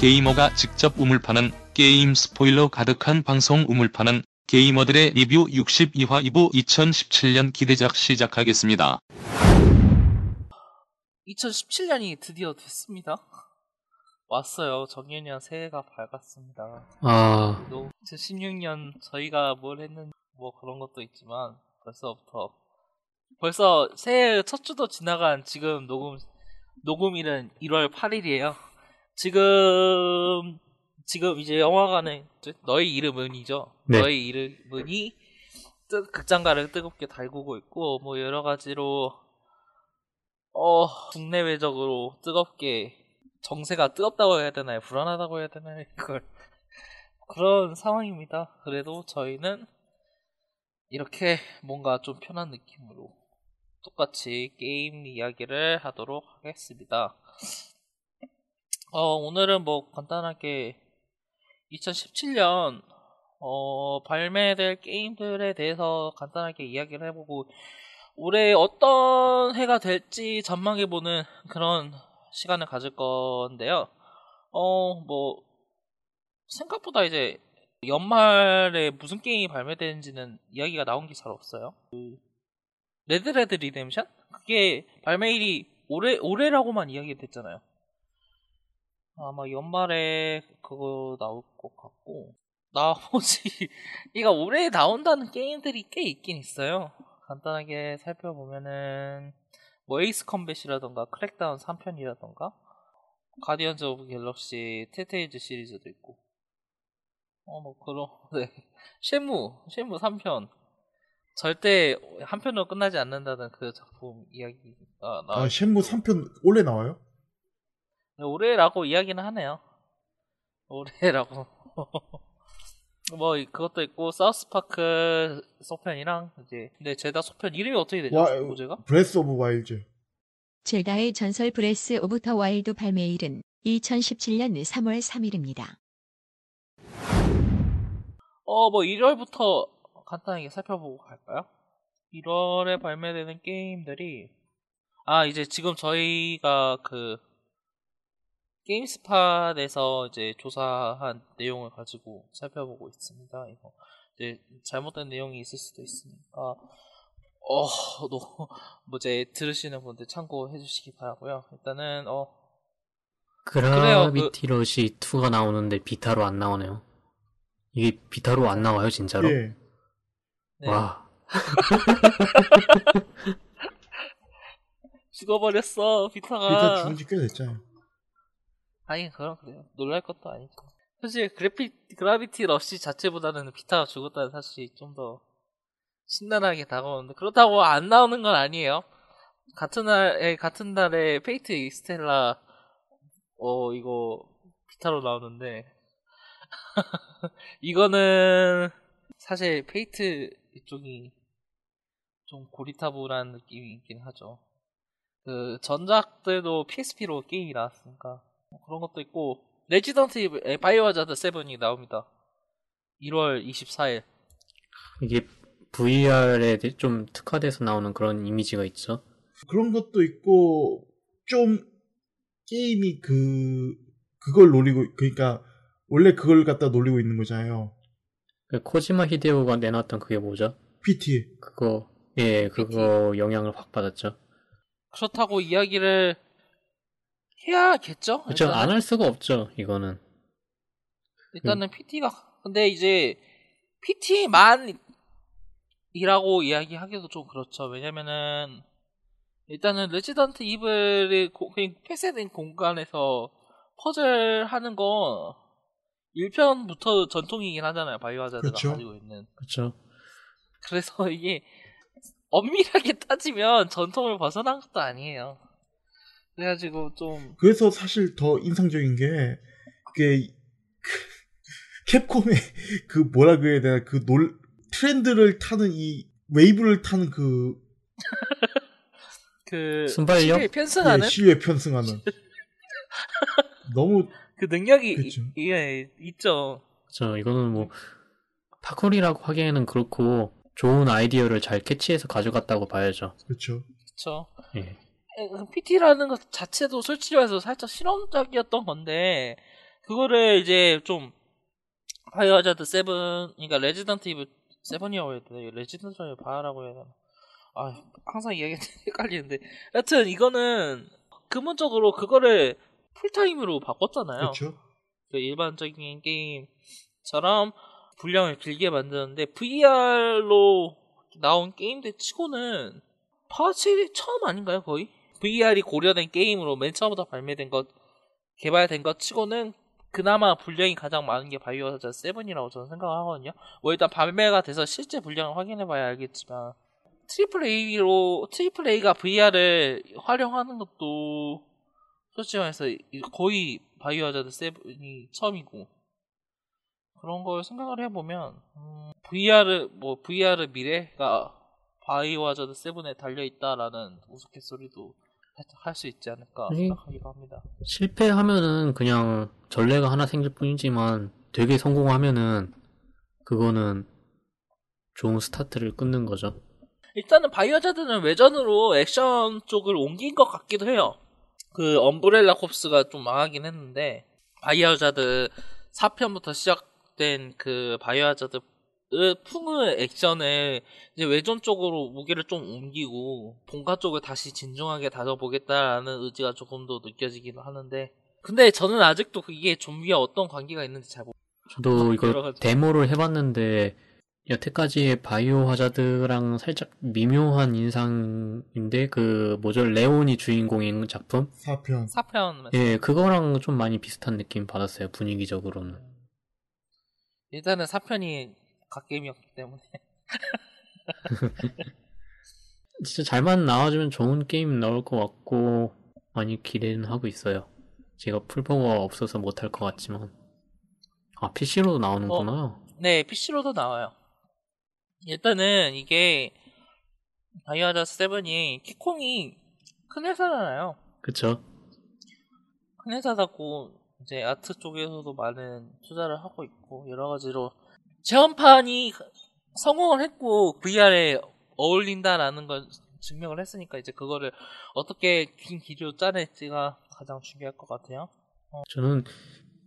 게이머가 직접 우물파는 게임 스포일러 가득한 방송 우물파는 게이머들의 리뷰 62화 2부 2017년 기대작 시작하겠습니다. 2017년이 드디어 됐습니다. 왔어요. 정년년 새해가 밝았습니다. 아, 또 2016년 저희가 뭘 했는지 뭐 그런 것도 있지만 벌써부터 벌써 새해 첫 주도 지나간 지금 녹음 녹음일은 1월 8일이에요. 지금 지금 이제 영화관에 너의 이름은이죠. 네. 너의 이름은이 뜨, 극장가를 뜨겁게 달구고 있고 뭐 여러 가지로 어 국내외적으로 뜨겁게 정세가 뜨겁다고 해야 되나요? 불안하다고 해야 되나요? 이걸 그런 상황입니다. 그래도 저희는 이렇게 뭔가 좀 편한 느낌으로 똑같이 게임 이야기를 하도록 하겠습니다. 어, 오늘은 뭐 간단하게 2017년 어, 발매될 게임들에 대해서 간단하게 이야기를 해보고 올해 어떤 해가 될지 전망해보는 그런 시간을 가질 건데요. 어, 뭐 생각보다 이제 연말에 무슨 게임이 발매되는지는 이야기가 나온 게 잘 없어요. 그 레드 데드 리뎀션? 그게 발매일이 올해 올해라고만 이야기됐잖아요. 아마 연말에 그거 나올 것 같고. 나머지 이가 올해 나온다는 게임들이 꽤 있긴 있어요. 간단하게 살펴보면은 뭐 에이스 컴뱃이라던가 크랙다운 3편이라던가 가디언즈 오브 갤럭시 텔테일즈 시리즈도 있고. 어 뭐 그런 네. 쉔무 쉔무 3편. 절대 한 편으로 끝나지 않는다는 그 작품 이야기가 나 아, 쉔무 3편 올해 나와요? 올해라고 이야기는 하네요. 올해라고. 뭐 그것도 있고 사우스파크 속편이랑 이제 근데 젤다 속편 이름이 어떻게 되죠? 와, 모제가? 브레스 오브 와일즈. 젤다의 전설 브레스 오브 더 와일드 발매일은 2017년 3월 3일입니다. 어 뭐 1월부터 간단하게 살펴보고 갈까요? 1월에 발매되는 게임들이 아 이제 지금 저희가 그 게임스팟에서 이제 조사한 내용을 가지고 살펴보고 있습니다. 이거 이제 잘못된 내용이 있을 수도 있으니까 어, 너, 뭐, 이제, 들으시는 분들 참고해 주시기 바라고요 일단은, 어, 그라비티 러시 2가 나오는데 비타로 안 나오네요. 이게 비타로 안 나와요, 진짜로? 예. 네. 와, 죽어버렸어, 비타가. 일단 죽은 지 꽤 됐잖아 요. 아니, 그럼 그래요. 놀랄 것도 아니죠. 사실, 그래피, 그라비티 러시 자체보다는 비타가 죽었다는 사실이 좀 더 신나하게 다가오는데, 그렇다고 안 나오는 건 아니에요. 같은 날에, 같은 달에 페이트 익스텔라, 어, 이거, 비타로 나오는데, 이거는, 사실, 페이트 이쪽이 좀 고리타분한 느낌이 있긴 하죠. 그, 전작들도 PSP로 게임이 나왔으니까, 뭐 그런 것도 있고, 레지던트 이블, 에, 바이오하자드 7이 나옵니다. 1월 24일. 이게 VR에 좀 특화돼서 나오는 그런 이미지가 있죠. 그런 것도 있고 좀 게임이 그 그걸 노리고 그러니까 원래 그걸 갖다 노리고 있는 거잖아요. 그 코지마 히데오가 내놨던 그게 뭐죠? PT. 그거, 예, 그거 영향을 확 받았죠. 그렇다고 이야기를 해야겠죠? 그쵸, 일단은- 안할 수가 없죠, 이거는. 일단은 PT가 근데 이제 PT만 이라고 이야기하기도 좀 그렇죠. 왜냐면은 일단은 레지던트 이블이 고- 그냥 폐쇄된 공간에서 퍼즐 하는 거 1편부터 전통이긴 하잖아요. 바이오 하자드가 그렇죠. 가지고 있는. 그쵸. 그래서 이게 엄밀하게 따지면 전통을 벗어난 것도 아니에요. 그래가지고 좀 그래서 사실 더 인상적인 게 그게 캡콤의 그 뭐라 그래야 되나 그 놀 트렌드를 타는 이 웨이브를 타는 그 그 순발력? 편승하는 예, 시류에 편승하는 너무 그 능력이 그쵸. 이, 예, 있죠. 그쵸, 이거는 뭐, 파쿠리라고 하기에는 그렇고, 좋은 아이디어를 잘 캐치해서 가져갔다고 봐야죠. 그렇죠. 그쵸. 예. PT라는 것 자체도 솔직히 말해서 살짝 실험적이었던 건데, 그거를 이제 좀 바이오하자드 seven 그러니까 레지던트 이블 seven이라고 해야 되나 레지던트 이블이라고 해야 되나 아 항상 이야기 헷갈리는데 여튼 이거는 근본적으로 그거를 풀타임으로 바꿨잖아요 그렇죠. 그 일반적인 게임처럼 분량을 길게 만드는데 VR로 나온 게임들 치고는 사실 이 처음 아닌가요 거의? VR이 고려된 게임으로 맨 처음부터 발매된 것 개발된 것 치고는 그나마 분량이 가장 많은 게 바이오 하자드 7이라고 저는 생각하거든요. 뭐 일단 발매가 돼서 실제 분량을 확인해 봐야 알겠지만 triple A로 triple A가 VR을 활용하는 것도 솔직히 말해서 거의 바이오 하자드 7이 처음이고 그런 걸 생각을 해보면 음, VR 뭐 VR 미래가 바이오 하자드 7에 달려 있다라는 우스갯소리도 할 수 있지 않을까 아니, 생각하기도 합니다. 실패하면은 그냥 전례가 하나 생길 뿐이지만 되게 성공하면은 그거는 좋은 스타트를 끊는 거죠. 일단은 바이오하자드는 외전으로 액션 쪽을 옮긴 것 같기도 해요. 그 엄브렐라 콥스가 좀 망하긴 했는데 바이오하자드 4편부터 시작된 그 바이오하자드 풍의 액션을 이제 외전 쪽으로 무게를 좀 옮기고 본가 쪽을 다시 진중하게 다져보겠다라는 의지가 조금 더 느껴지긴 하는데 근데 저는 아직도 그게 좀비와 어떤 관계가 있는지 잘 모르. 저도 이걸 가지. 데모를 해봤는데 여태까지의 바이오 하자드랑 살짝 미묘한 인상인데 그 뭐죠 레온이 주인공인 작품 4편. 4편 예 그거랑 좀 많이 비슷한 느낌 받았어요 분위기적으로는 일단은 4편이 갓게임이었기 때문에. 진짜 잘만 나와주면 좋은 게임 나올 것 같고 많이 기대는 하고 있어요. 제가 풀퍼가 없어서 못할 것 같지만. 아 PC로도 나오는구나. 네 PC로도 나와요. 일단은 이게 바이오하자드 7이 캡콤이 큰 회사잖아요. 그쵸? 큰 회사다고 이제 아트 쪽에서도 많은 투자를 하고 있고 여러 가지로 체험판이 성공을 했고 VR에 어울린다라는 걸 증명을 했으니까 이제 그거를 어떻게 긴 길이로 짜낼지가 가장 중요할 것 같아요. 저는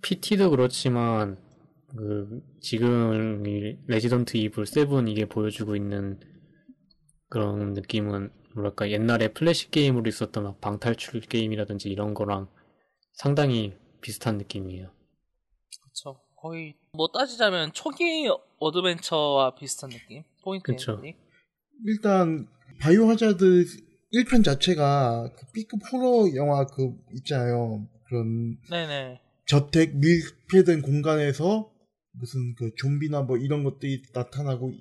PT도 그렇지만 그 지금 이 레지던트 이블 7 이게 보여주고 있는 그런 느낌은 뭐랄까 옛날에 플래시 게임으로 있었던 막 방탈출 게임이라든지 이런 거랑 상당히 비슷한 느낌이에요. 그쵸. 거의 뭐 따지자면 초기 어드벤처와 비슷한 느낌? 포인트 그쵸. 엔딩? 일단 바이오 하자드 1편 자체가 그 B급 호러 영화 그 있잖아요. 그런 네네. 저택 밀폐된 공간에서 무슨 그 좀비나 뭐 이런 것들이 나타나고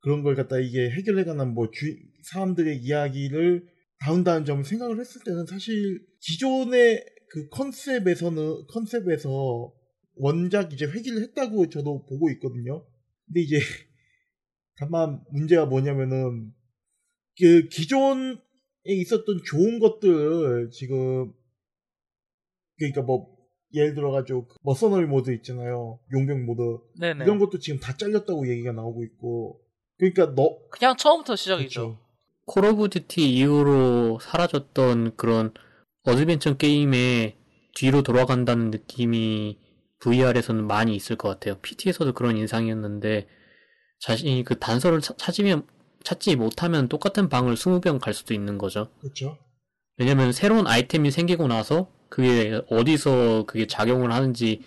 그런 걸 갖다 이게 해결해 가는 뭐 주, 사람들의 이야기를 다룬다는 점을 생각을 했을 때는 사실 기존의 그 컨셉에서는 컨셉에서 원작 이제 회귀를 했다고 저도 보고 있거든요. 근데 이제 다만 문제가 뭐냐면은 그 기존에 있었던 좋은 것들 지금 그러니까 뭐 예를 들어가지고 그 머서너리 모드 있잖아요 용병 모드 네네. 이런 것도 지금 다 잘렸다고 얘기가 나오고 있고 그러니까 너 그냥 처음부터 시작이죠. Call of Duty 이후로 사라졌던 그런 어드벤처 게임에 뒤로 돌아간다는 느낌이 VR에서는 많이 있을 것 같아요. PT에서도 그런 인상이었는데 자신이 그 단서를 차- 찾으면 찾지 못하면 똑같은 방을 20번 갈 수도 있는 거죠. 그렇죠. 왜냐면 새로운 아이템이 생기고 나서 그게 어디서 그게 작용을 하는지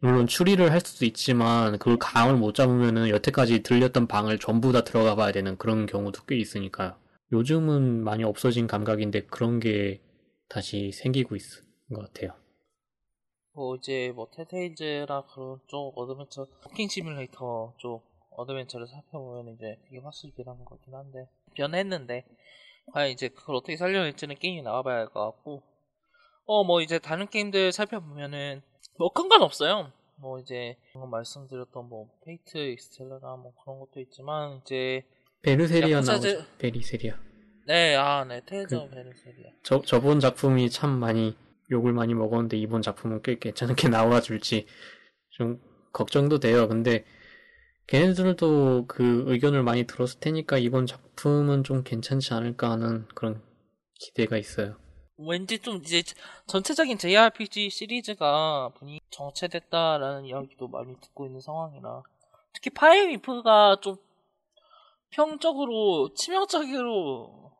물론 추리를 할 수도 있지만 그걸 감을 못 잡으면은 여태까지 들렸던 방을 전부 다 들어가 봐야 되는 그런 경우도 꽤 있으니까요. 요즘은 많이 없어진 감각인데 그런 게 다시 생기고 있는 것 같아요. 뭐 이제 뭐 테테이즈나 그런 쪽 어드벤처 walking simulator 쪽 어드벤처를 살펴보면 이제 그게 확실히 변한 것 같긴 한데 변했는데 과연 이제 그걸 어떻게 살려낼지는 게임이 나와봐야 할 것 같고 어 뭐 이제 다른 게임들 살펴보면은 뭐 큰 건 없어요. 뭐 이제 방금 말씀드렸던 뭐 Fate Extella나 뭐 그런 것도 있지만 이제 Berseria 나오죠. Berseria. 네 아 네 Tales 그- Berseria 저, 저번 작품이 참 많이 욕을 많이 먹었는데 이번 작품은 꽤 괜찮게 나와줄지 좀 걱정도 돼요. 근데 걔네들도 그 의견을 많이 들었을 테니까 이번 작품은 좀 괜찮지 않을까 하는 그런 기대가 있어요. 왠지 좀 이제 전체적인 JRPG 시리즈가 분위 정체됐다라는 이야기도 많이 듣고 있는 상황이라 특히 파엠 if가 좀 평적으로 치명적으로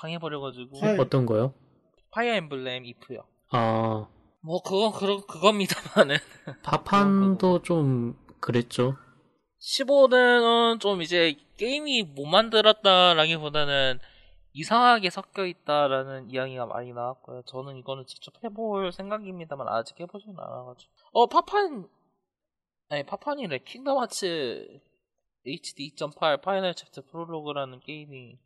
당해버려가지고 파이- 어떤 거요? Fire Emblem if요. 아, 뭐 그건 그런 그겁니다만은 파판도 좀 그랬죠. 15는 좀 이제 게임이 못 만들었다라기보다는 이상하게 섞여 있다라는 이야기가 많이 나왔고요. 저는 이거는 직접 해볼 생각입니다만 아직 해보지는 않아가지고. 어 파판 아니 파판이래 킹덤 하츠 HD 2.8 파이널 챕터 프롤로그라는 게임이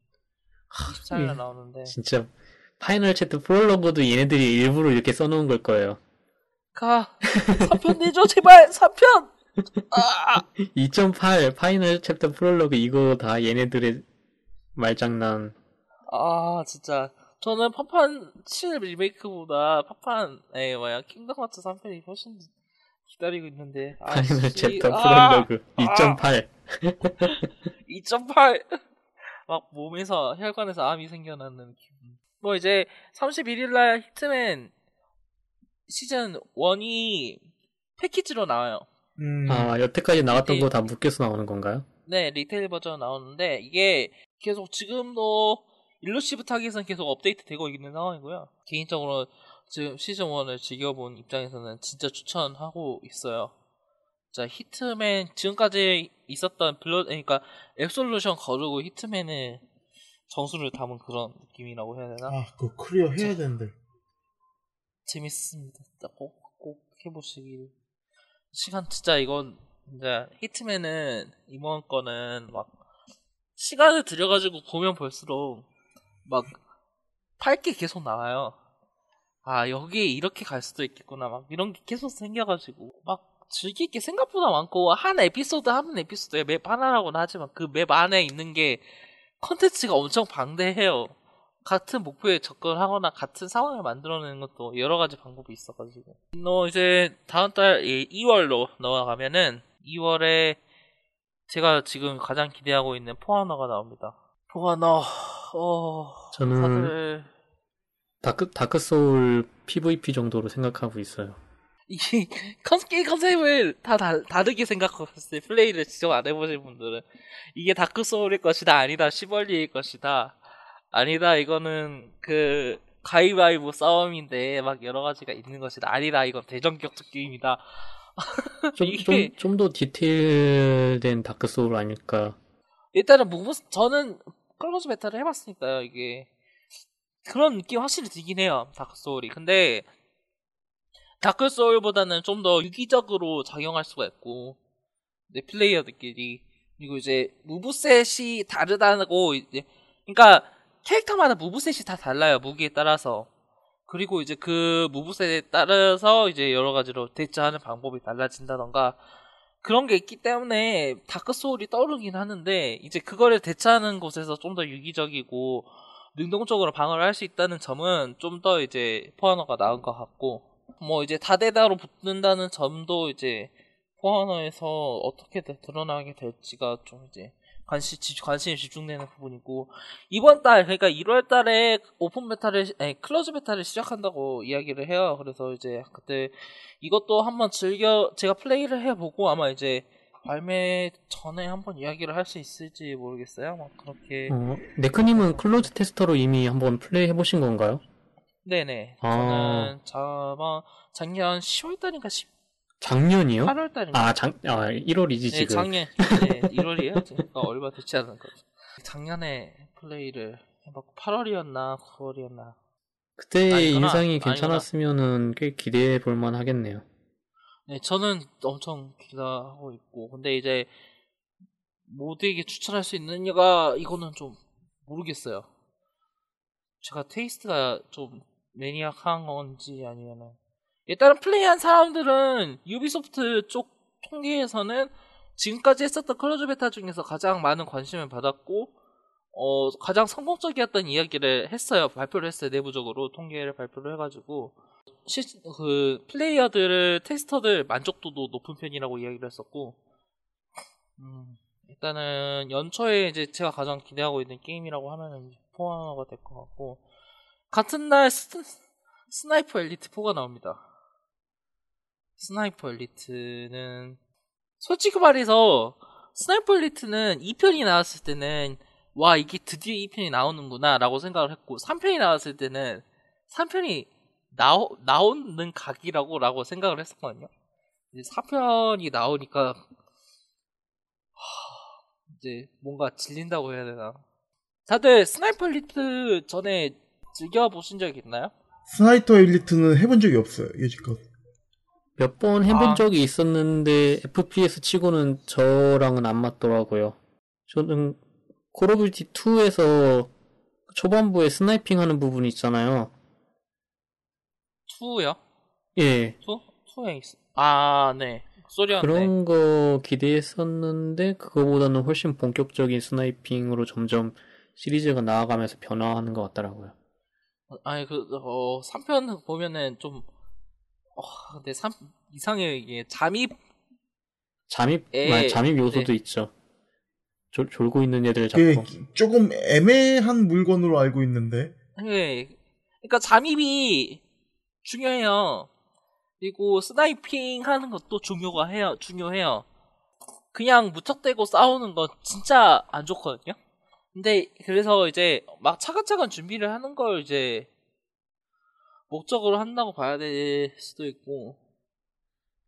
24일에 예. 나오는데 진짜 Final Chapter Prologue도 얘네들이 일부러 이렇게 써놓은 걸 거예요. 가 3편 내줘 제발 3편! 아! 2.8 Final Chapter Prologue 이거 다 얘네들의 말장난. 아 진짜. 저는 파판 7 리메이크보다 파판 에 뭐야 Kingdom Hearts 3편이 훨씬 기다리고 있는데. 아, Final 씨, 챕터 아, 프롤로그 2.8. 2.8 막 몸에서 혈관에서 암이 생겨나는 기분 뭐 이제 31일날 Hitman 시즌 1이 패키지로 나와요 음, 아, 여태까지 나왔던 네. 거다 묶여서 나오는 건가요? 네, retail 버전 나오는데 이게 계속 지금도 Elusive Target은 계속 업데이트 되고 있는 상황이고요. 개인적으로 지금 시즌 1을 즐겨본 입장에서는 진짜 추천하고 있어요. 자, Hitman 지금까지 있었던 블러 그러니까 Absolution 거르고 Hitman의 정수를 담은 그런 느낌이라고 해야 되나? 아, 그거 클리어 해야 되는데. 재밌습니다. 꼭, 꼭 해보시길. 시간, 진짜 이건, 진짜, Hitman은, 이번 거는, 막, 시간을 들여가지고 보면 볼수록, 막, 팔 게 계속 나와요. 아, 여기에 이렇게 갈 수도 있겠구나. 막, 이런 게 계속 생겨가지고, 막, 즐길 게 생각보다 많고, 한 에피소드, 한 에피소드에 맵 하나라고는 하지만, 그 맵 안에 있는 게, 컨텐츠가 엄청 방대해요. 같은 목표에 접근하거나 같은 상황을 만들어내는 것도 여러 가지 방법이 있어가지고. 너 이제 다음 달 2월로 넘어가면은 2월에 제가 지금 가장 기대하고 있는 For Honor가 나옵니다. For Honor, 어, 저는 다들 Dark, Dark Souls PVP 정도로 생각하고 있어요. 이 컨- 게임 컨셉을 다 다, 다르게 생각하고 있어요. 플레이를 직접 안 해보신 분들은 이게 다크 소울일 것이다 아니다 Chivalry일 것이다 아니다 이거는 그 가위바위보 싸움인데 막 여러 가지가 있는 것이다 아니다 이건 대전격투 게임이다 좀, 이게- 좀, 좀더 디테일된 Dark Souls 아닐까. 일단은 move 저는 closed beta를 해봤으니까요 이게 그런 느낌 확실히 들긴 해요 다크 소울이 근데 Dark Souls보다는 좀 더 유기적으로 작용할 수가 있고 내 플레이어들끼리 그리고 이제 move set이 다르다고 이제 그러니까 캐릭터마다 move set이 다 달라요 무기에 따라서. 그리고 이제 그 move set에 따라서 이제 여러 가지로 대처하는 방법이 달라진다던가 그런 게 있기 때문에 다크 소울이 떠오르긴 하는데 이제 그거를 대처하는 곳에서 좀 더 유기적이고 능동적으로 방어를 할 수 있다는 점은 좀 더 이제 For Honor가 나은 것 같고 뭐 이제 다대다로 붙는다는 점도 이제 For Honor에서 어떻게 드- 드러나게 될지가 좀 이제 관심 집- 관심이 집중되는 부분이고 이번 달 그러니까 1월 달에 open beta를 아니 closed beta를 시작한다고 이야기를 해요. 그래서 이제 그때 이것도 한번 즐겨 제가 플레이를 해 보고 아마 이제 발매 전에 한번 이야기를 할 수 있을지 모르겠어요. 막 그렇게 어, 네크님은 closed tester로 이미 한번 플레이 해보신 건가요? 네네 아. 저는 아마 작년 10월 달인가 11월 작년이요? 달인가 아, 작, 아, 1월이지, 네, 지금. 작년 네, 1월이에요. 그러니까 얼마 되지 않은 거죠. 작년에 플레이를 해봤고 8월이었나 9월이었나. 그때 아니구나. 인상이. 괜찮았으면은 꽤 기대해 볼만 하겠네요. 네, 저는 엄청 기대하고 있고 근데 이제 모두에게 추천할 수 있느냐가 이거는 좀 모르겠어요. 제가 taste가 좀 maniac 한 건지 아니면은. 일단은 플레이한 사람들은 유비소프트 쪽 통계에서는 지금까지 했었던 close 베타 중에서 가장 많은 관심을 받았고 어 가장 성공적이었던 이야기를 했어요. 발표를 했어요. 내부적으로 통계를 발표를 해가지고. 실, 그 플레이어들을 테스터들 만족도도 높은 편이라고 이야기를 했었고 음, 일단은 연초에 이제 제가 가장 기대하고 있는 게임이라고 하면은 포 아너가 될 것 같고 같은 날 스, 스나이퍼 엘리트 4가 나옵니다. 스나이퍼 엘리트는 솔직히 말해서 스나이퍼 엘리트는 2편이 나왔을 때는 와 이게 드디어 2편이 나오는구나 라고 생각을 했고 3편이 나왔을 때는 3편이 나오, 나오는 각이라고 라고 생각을 했었거든요. 이제 4편이 나오니까 하, 이제 뭔가 질린다고 해야 되나. 다들 스나이퍼 엘리트 전에 즐겨보신 적 있나요? 스나이퍼 엘리트는 해본 적이 없어요, 여지껏. 몇 번 해본 아. 적이 있었는데 FPS 치고는 저랑은 안 맞더라고요. 저는 콜 오브 듀티 2에서 초반부에 sniping 하는 부분이 있잖아요. 2요? 예. 2? 2에 있어. 아, 네. 소리였네. 그런 거 기대했었는데 그거보다는 훨씬 본격적인 sniping으로 점점 시리즈가 나아가면서 변화하는 것 같더라고요. 아니 그 어, 3편 보면은 좀 어, 근데 3 이상해 이게 잠입 잠입, 에, 아, 잠입 요소도 네. 있죠. 졸, 졸고 있는 애들 그게 잡고. 조금 애매한 물건으로 알고 있는데. 예. 그러니까 잠입이 중요해요. 그리고 스나이핑 하는 것도 중요가 해요. 중요해요. 그냥 무턱대고 싸우는 건 진짜 안 좋거든요. 근데 그래서 이제 막 차근차근 준비를 하는 걸 이제 목적으로 한다고 봐야 될 수도 있고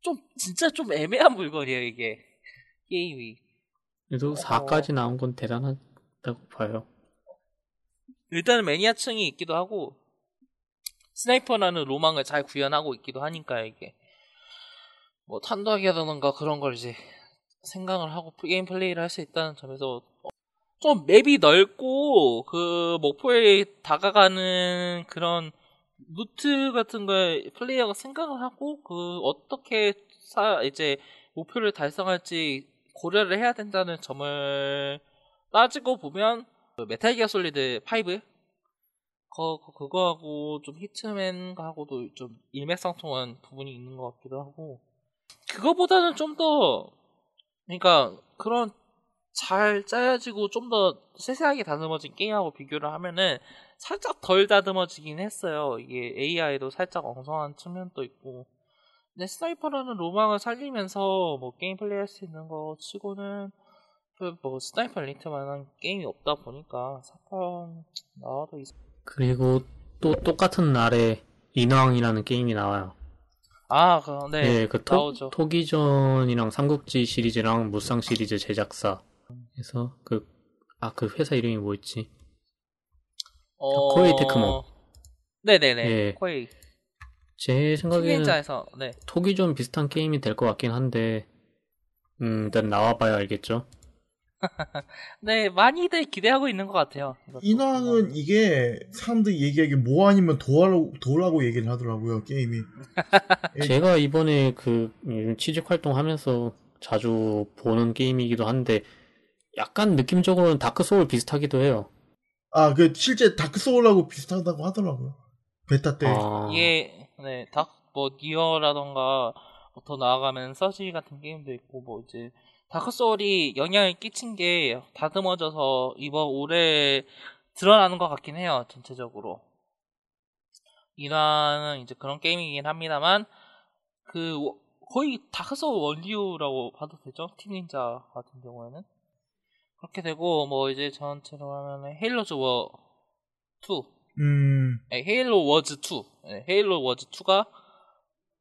좀 진짜 좀 애매한 물건이에요 이게 게임이. 그래도 4까지 나온 건 대단하다고 봐요. 일단은 매니아층이 있기도 하고 스나이퍼라는 로망을 잘 구현하고 있기도 하니까 이게 뭐 탄도학이라던가 그런 걸 이제 생각을 하고 게임 플레이를 할 수 있다는 점에서 좀 맵이 넓고 그 목표에 다가가는 그런 루트 같은 걸 플레이어가 생각을 하고 그 어떻게 사 이제 목표를 달성할지 고려를 해야 된다는 점을 따지고 보면 그 메탈 기어 솔리드 5 거, 거- 그거하고 좀 히트맨하고도 좀 일맥상통한 부분이 있는 것 같기도 하고. 그거보다는 좀 더 그러니까 그런 잘 짜여지고 좀 더 세세하게 다듬어진 게임하고 비교를 하면은 살짝 덜 다듬어지긴 했어요. 이게 AI도 살짝 엉성한 측면도 있고 근데 sniper라는 로망을 살리면서 뭐 게임 플레이 할 수 있는 거 치고는 그뭐 스나이퍼 엘리트만한 게임이 없다 보니까 4편 나와도 있... 그리고 또 똑같은 날에 인왕이라는 게임이 나와요. 아, 그, 네, 예, 그 토, 나오죠. 토기전이랑 삼국지 시리즈랑 무쌍 시리즈 제작사. 그래서 그, 아, 그 회사 이름이 뭐였지? 어... 코에이 테크모. 네네네. 예. 코에이. 제 생각에는 팀 닌자에서 네. 토기전 비슷한 게임이 될 것 같긴 한데, 음, 일단 나와봐야 알겠죠? 네, 많이들 기대하고 있는 것 같아요. 인왕은 이게 사람들이 얘기하기 뭐 아니면 도라고, 도라고 얘기를 하더라고요, 게임이. 예, 제가 이번에 그 요즘 취직 활동하면서 자주 보는 게임이기도 한데, 약간 느낌적으로는 다크 소울 비슷하기도 해요. 아, 그 실제 다크 소울하고 비슷하다고 하더라고요. 베타 때. 아, 이게 네, 닥뭐 니어라던가 뭐더 나아가면 서지 같은 게임도 있고 뭐 이제 다크 소울이 영향을 끼친 게 다듬어져서 이번 올해 드러나는 것 같긴 해요 전체적으로 인왕은 이제 그런 게임이긴 합니다만 그 워- 거의 다크 소울 원류라고 봐도 되죠 팀 닌자 같은 경우에는 그렇게 되고 뭐 이제 전체로 하면 헤일로즈 워 2 음, 네, 헤일로 워즈 2. 네, 헤일로 워즈 2가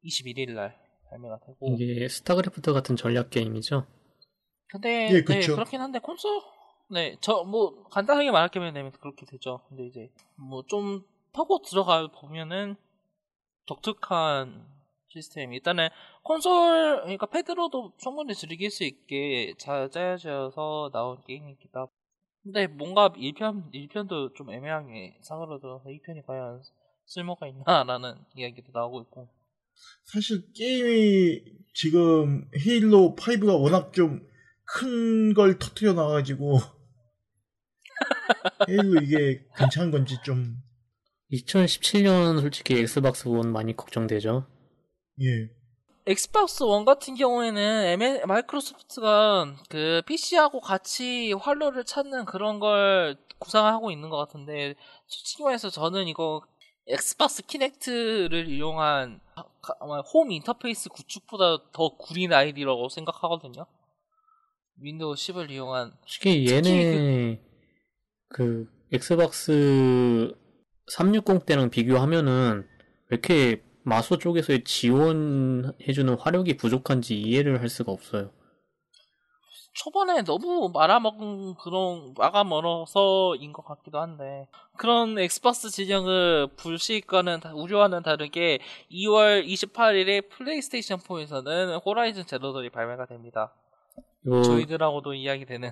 21일 날 발매가 되고. 이게 스타크래프트 같은 전략 게임이죠? 근데 예, 네. 그렇긴 한데 콘솔 네, 저 뭐 간단하게 되면 그렇게 되죠. 근데 이제 뭐 좀 파고 들어가 보면은 독특한 시스템. 일단은 콘솔 그러니까 패드로도 충분히 즐길 수 있게 잘 짜여져서 나온 게임이기도 하고. 근데 뭔가 1편 1편도 좀 애매하게 사그러들어서 2편이 과연 쓸모가 있나라는 이야기도 나오고 있고. 사실 게임이 지금 헤일로 5가 워낙 좀 큰 걸 터트려 놔가지고 헤일로 이게 괜찮은 건지 좀 2017년 솔직히 엑스박스 원 많이 걱정되죠? 예. 엑스박스 원 같은 경우에는 ML 마이크로소프트가 그 PC하고 같이 활로를 찾는 그런 걸 구상하고 있는 것 같은데 솔직히 말해서 저는 이거 엑스박스 키넥트를 이용한 홈 인터페이스 구축보다 더 구린 아이디어라고 생각하거든요. 윈도우 10을 이용한 솔직히 얘네 그 엑스박스 360 때랑 비교하면은 왜 이렇게 마소 쪽에서의 지원해주는 화력이 부족한지 이해를 할 수가 없어요. 초반에 너무 말아먹은 그런 말아먹어서인 것 같기도 한데 그런 엑스박스 진영을 불시과는 다- 우려와는 다르게 2월 28일에 플레이스테이션 4에서는 호라이즌 제로 던이 발매가 됩니다. 이거 저희들하고도 이야기되는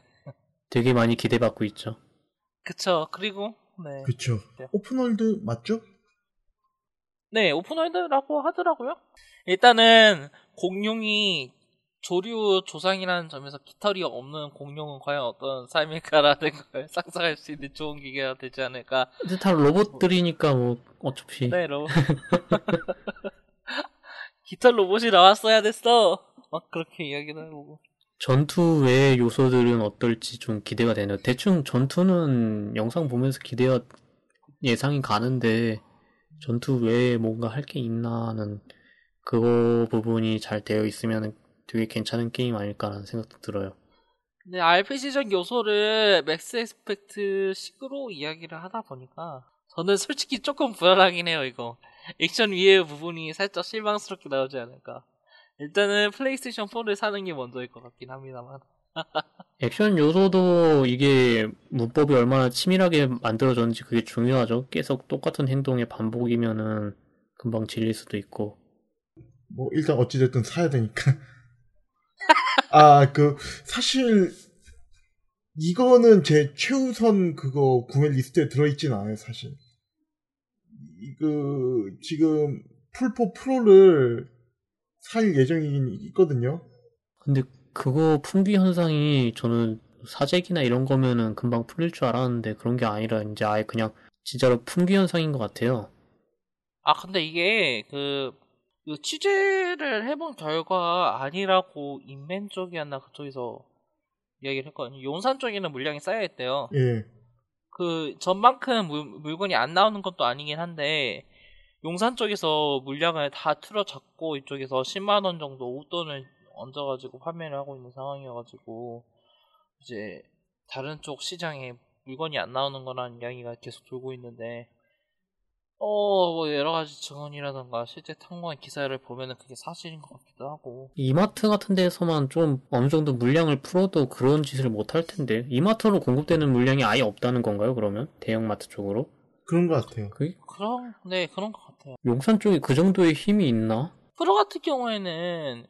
되게 많이 기대받고 있죠. 그쵸 그리고 네, 그쵸. 네. open world 맞죠? 네 open world라고 하더라고요. 일단은 공룡이 조류 조상이라는 점에서 깃털이 없는 공룡은 과연 어떤 삶일까라는 걸 상상할 수 있는 좋은 기회가 되지 않을까 근데 다 로봇들이니까 뭐 어차피 네, 로봇. 깃털 로봇이 나왔어야 됐어. 막 그렇게 이야기도 해보고. 전투 외의 요소들은 어떨지 좀 기대가 되네요. 대충 전투는 영상 보면서 기대가 예상이 가는데 전투 외에 뭔가 할 게 있나는 그거 부분이 잘 되어 있으면 되게 괜찮은 게임 아닐까라는 생각도 들어요. 근데 RPG적 요소를 매스 이펙트 식으로 이야기를 하다 보니까 저는 솔직히 조금 불안하긴 해요, 이거. 액션 위의 부분이 살짝 실망스럽게 나오지 않을까. 일단은 플레이스테이션 4를 사는 게 먼저일 것 같긴 합니다만. 액션 요소도 이게 문법이 얼마나 치밀하게 만들어졌는지 그게 중요하죠. 계속 똑같은 행동의 반복이면은 금방 질릴 수도 있고. 뭐 일단 어찌됐든 사야 되니까. 아 그 사실 이거는 제 최우선 그거 구매 리스트에 들어있진 않아요 사실. 그 지금 플포 프로를 살 예정이긴 있거든요. 근데 그거 품귀 현상이 저는 사재기나 이런 거면은 금방 풀릴 줄 알았는데 그런 게 아니라 이제 아예 그냥 진짜로 품귀 현상인 것 같아요. 아, 근데 이게, 그, 그 취재를 해본 결과 아니라고 인벤 쪽이었나 그쪽에서 이야기를 했거든요. 용산 쪽에는 물량이 쌓여 있대요. 예. 그 전만큼 물, 물건이 안 나오는 것도 아니긴 한데 용산 쪽에서 물량을 다 틀어잡고 이쪽에서 10만 원 정도 웃돈을 얹어가지고 판매를 하고 있는 상황이어가지고 이제 다른 쪽 시장에 물건이 안 나오는 거라는 이야기가 계속 돌고 있는데 어 뭐 여러 가지 증언이라던가 실제 탐구한 기사를 보면은 그게 사실인 것 같기도 하고 이마트 같은 데서만 좀 어느 정도 물량을 풀어도 그런 짓을 못 할 텐데 이마트로 공급되는 물량이 아예 없다는 건가요? 그러면 대형마트 쪽으로? 그런 것 같아요. 그게 그런 네 그런 것 같아요. 용산 쪽에 그 정도의 힘이 있나? 프로 같은 경우에는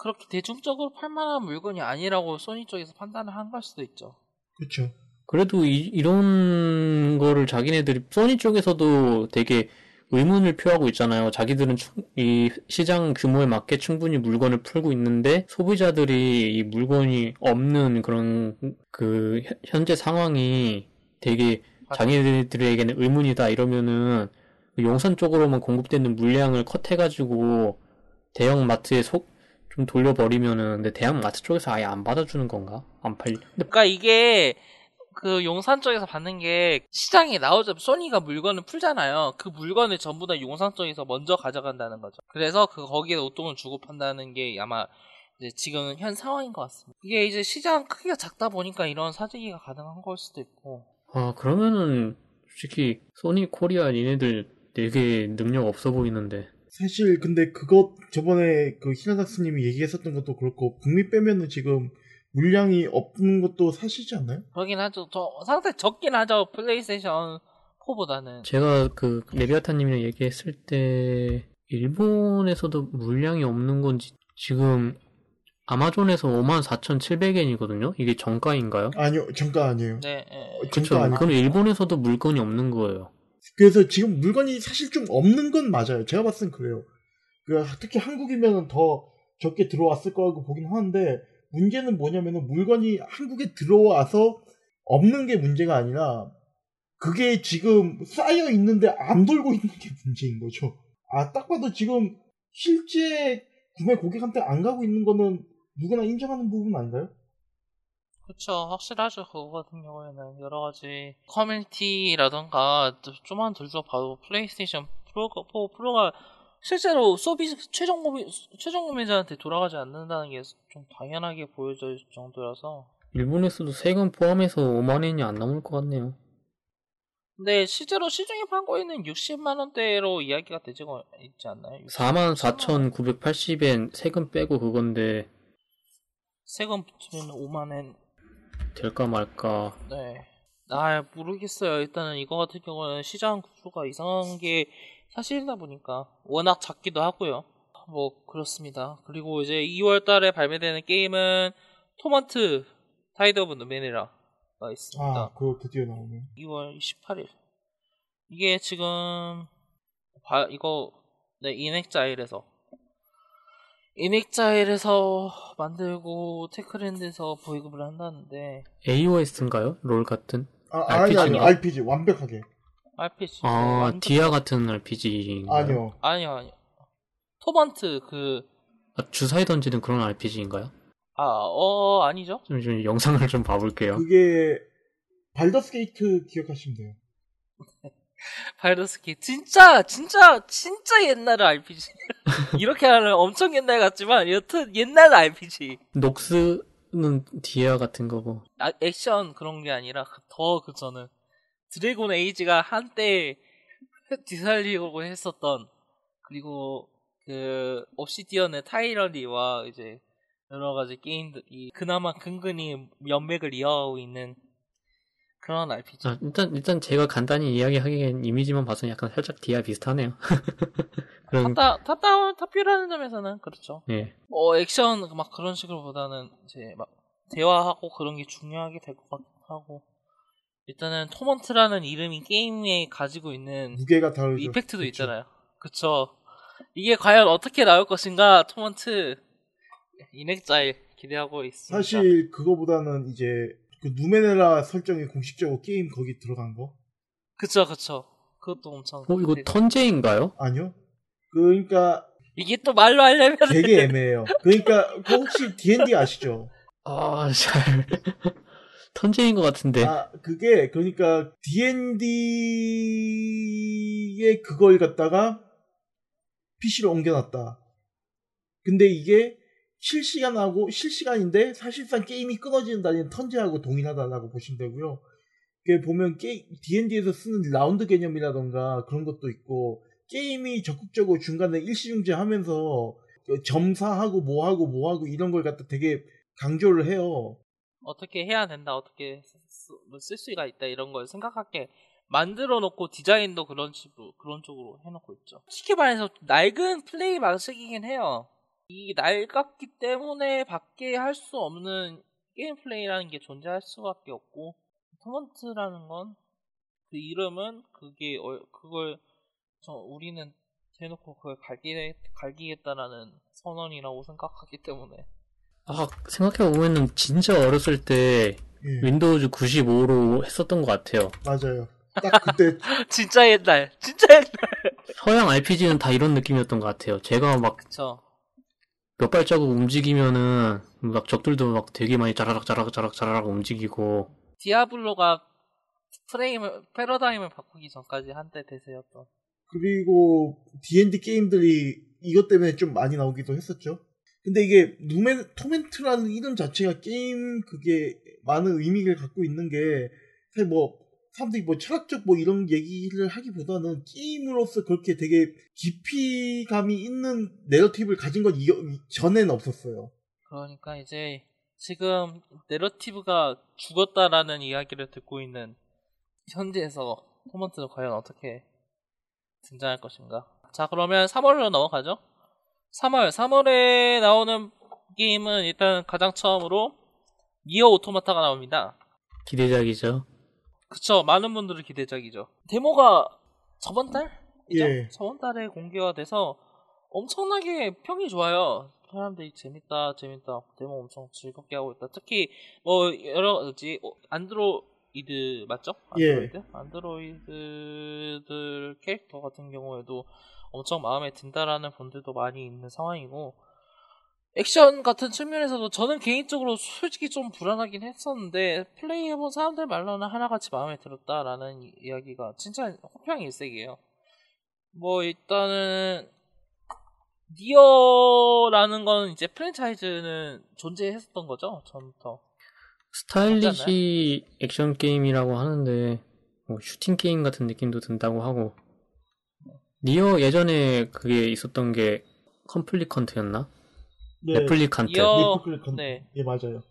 그렇게 대중적으로 팔만한 물건이 아니라고 소니 쪽에서 판단을 한 걸 수도 있죠. 그렇죠. 그래도 이, 런 거를 자기네들이 소니 쪽에서도 되게 의문을 표하고 있잖아요. 자기들은 충- 이 시장 규모에 맞게 충분히 물건을 풀고 있는데 소비자들이 이 물건이 없는 그런 그 현- 현재 상황이 되게 자기들에게는 의문이다 이러면은 그 용산 쪽으로만 공급되는 물량을 컷해가지고 대형 마트에 속 좀 돌려버리면은 근데 대형 마트 쪽에서 아예 안 받아주는 건가? 안 팔. 근데 그러니까 이게 그 용산 쪽에서 받는 게 시장에 나오자마자 소니가 물건을 풀잖아요. 그 물건을 전부 다 용산 쪽에서 먼저 가져간다는 거죠. 그래서 그 거기에 웃돈을 주고 판다는 게 아마 이제 지금 현 상황인 것 같습니다. 이게 이제 시장 크기가 작다 보니까 이런 사재기가 가능한 걸 수도 있고 아, 그러면은, 솔직히, 소니 코리아 얘네들 되게 능력 없어 보이는데. 사실 근데 그것 저번에 그 히라닥스님이 얘기했었던 것도 그렇고 북미 빼면은 지금 물량이 없는 것도 사실이지 않나요? 그러긴 하죠. 저 상당히 적긴 하죠. 플레이스테이션 4보다는. 제가 그, 레비아타님이랑 얘기했을 때, 일본에서도 물량이 없는 건지, 지금, 아마존에서 54,700엔이거든요? 이게 정가인가요? 아니요, 정가 아니에요. 네. 정가 아니고. 그럼 일본에서도 물건이 없는 거예요. 그래서 지금 물건이 사실 좀 없는 건 맞아요. 제가 봤을 땐 그래요. 그 특히 한국이면 더 적게 들어왔을 거라고 보긴 하는데 문제는 뭐냐면은 물건이 한국에 들어와서 없는 게 문제가 아니라 그게 지금 쌓여 있는데 안 돌고 있는 게 문제인 거죠. 아, 딱 봐도 지금 실제 구매 고객한테 안 가고 있는 거는 누구나 인정하는 부분 아닌가요? 그쵸, 확실하죠. 그거 같은 경우에는 여러 가지 커뮤니티라던가 좀만 들춰 봐도 플레이스테이션 프로가, 프로- 프로가 실제로 소비 최종 구매 최종 구매자한테 돌아가지 않는다는 게 좀 당연하게 보여질 정도라서. 일본에서도 세금 포함해서 5만 원이 안 넘을 것 같네요. 근데 실제로 시중에 팔고 있는 60만 원대로 이야기가 되지가 있지 않나요? 44,980엔 세금 빼고 그건데 세금 붙으면 5만 원. 될까 말까. 네. 아 모르겠어요. 일단은 이거 같은 경우는 시장 구조가 이상한 게 사실이다 보니까 워낙 작기도 하고요. 뭐 그렇습니다. 그리고 이제 2월 달에 발매되는 게임은 토먼트 타이드 오브 누메네라가 있습니다. 아, 그거 드디어 나오네. 2월 28일. 이게 지금 바- 이거 네 인엑자일에서 인엑자일에서 만들고 테크랜드에서 배급을 한다는데 AOS인가요? 롤 같은? 아, 아니, RPG 아니, 인가? RPG. 완벽하게. RPG 아, 완전- 디아 같은 RPG인가요? 아니요. 아니요 아니요 토먼트 그 아, 주사위 던지는 그런 RPG인가요? 아, 어, 아니죠? 좀, 좀 영상을 좀 봐볼게요. 그게, 발더스 게이트 기억하시면 돼요. 바이러스키. 진짜, 진짜, 진짜 옛날 RPG. 이렇게 하면 엄청 옛날 같지만, 여튼 옛날 RPG. 녹스는 디아 같은 거고. 아, 액션 그런 게 아니라, 그- 더그 전은. 드래곤 에이지가 한때 뒤살리고 했었던, 그리고 그, 옵시디언의 타이러리와 이제, 여러 가지 게임들이 그나마 근근히 연맥을 이어가고 있는 그런 RPG. 아, 일단, 일단 제가 간단히 이야기하기엔 이미지만 봐서 약간 살짝 디아 비슷하네요. 그런, top-da, top-down, top view라는 점에서는 그렇죠. 예. 어, 액션 막 그런 식으로 보다는 이제 막 대화하고 그런 게 중요하게 될 것 같기도 하고. 일단은 토먼트라는 이름이 게임에 가지고 있는 무게가 다르죠. 이펙트도 그쵸. 있잖아요. 그쵸. 이게 과연 어떻게 나올 것인가, 토먼트. 인엑자일 기대하고 있습니다. 사실 그거보다는 이제 그 누메네라 설정이 공식적으로 게임 거기 들어간 거 그쵸, 그쵸. 그것도 엄청. 어, 이거. 턴제인가요? 아니요? 그러니까 이게 또 말로 하려면. 되게 애매해요. 그러니까 그 혹시 D&D 아시죠? 아, 잘. 턴제인 것 같은데. 아 그게 그러니까 D&D의 그걸 갖다가 PC로 옮겨놨다. 근데 이게 실시간하고 실시간인데 사실상 게임이 끊어지는다는 턴제하고 동일하다라고 보시면 되고요. 이게 보면 게 D&D에서 쓰는 라운드 개념이라던가 그런 것도 있고 게임이 적극적으로 중간에 일시중지하면서 그 점사하고 뭐하고 뭐하고 이런 걸 갖다 되게 강조를 해요. 어떻게 해야 된다, 어떻게 뭐쓸 수가 있다 이런 걸 생각하게 만들어 놓고 디자인도 그런 식으로 그런 쪽으로 해놓고 있죠. 쉽게 말해서 낡은 플레이 방식이긴 해요. 이 낡았기 때문에 밖에 할 수 없는 게임 플레이라는 게 존재할 수밖에 없고 토먼트라는 건 그 이름은 그게 어- 그걸 저 우리는 대놓고 그걸 갈기 갈기겠다라는 선언이라고 생각하기 때문에 아, 생각해보면은 진짜 어렸을 때 예, 윈도우즈 95로 했었던 것 같아요. 맞아요. 딱 그때 진짜 옛날 진짜 옛날 서양 RPG는 다 이런 느낌이었던 것 같아요. 제가 막 그쵸. 몇 발자국 움직이면은 막 적들도 막 되게 많이 자라락 자라락 자라락 자라락 움직이고 디아블로가 프레임을 패러다임을 바꾸기 전까지 한때 대세였던 그리고 D&D 게임들이 이것 때문에 좀 많이 나오기도 했었죠. 근데 이게 누멘 토멘트라는 이름 자체가 게임 그게 많은 의미를 갖고 있는 게 사실 뭐 사람들이 뭐 철학적 뭐 이런 얘기를 하기보다는 게임으로서 그렇게 되게 깊이감이 있는 내러티브를 가진 건 이, 전에는 없었어요. 그러니까 이제 지금 내러티브가 죽었다라는 이야기를 듣고 있는 현지에서 토먼트는 과연 어떻게 등장할 것인가 자 그러면 3월로 넘어가죠 3월 3월에 나오는 게임은 일단 가장 처음으로 니어 오토마타가 나옵니다 기대작이죠. 그쵸 많은 분들의 기대작이죠 데모가 저번 달? 이죠? 예. 저번 달에 공개가 돼서 엄청나게 평이 좋아요 사람들이 재밌다 재밌다 데모 엄청 즐겁게 하고 있다 특히 뭐 여러 가지 어, 안드로이드 맞죠? 예. 안드로이드? 안드로이드들 캐릭터 같은 경우에도 엄청 마음에 든다라는 분들도 많이 있는 상황이고 액션 같은 측면에서도 저는 개인적으로 솔직히 좀 불안하긴 했었는데 플레이해본 사람들 말로는 하나같이 마음에 들었다라는 이- 이야기가 진짜 호평이 일색이에요. 뭐 일단은 니어라는 건 이제 프랜차이즈는 존재했었던 거죠 전부터. 스타일리시 액션 게임이라고 하는데 뭐 슈팅 게임 같은 느낌도 든다고 하고 니어 예전에 그게 있었던 게 컴플리컨트였나? 네. 레플리칸트. 니어- 리플 컨 네. 예 맞아요.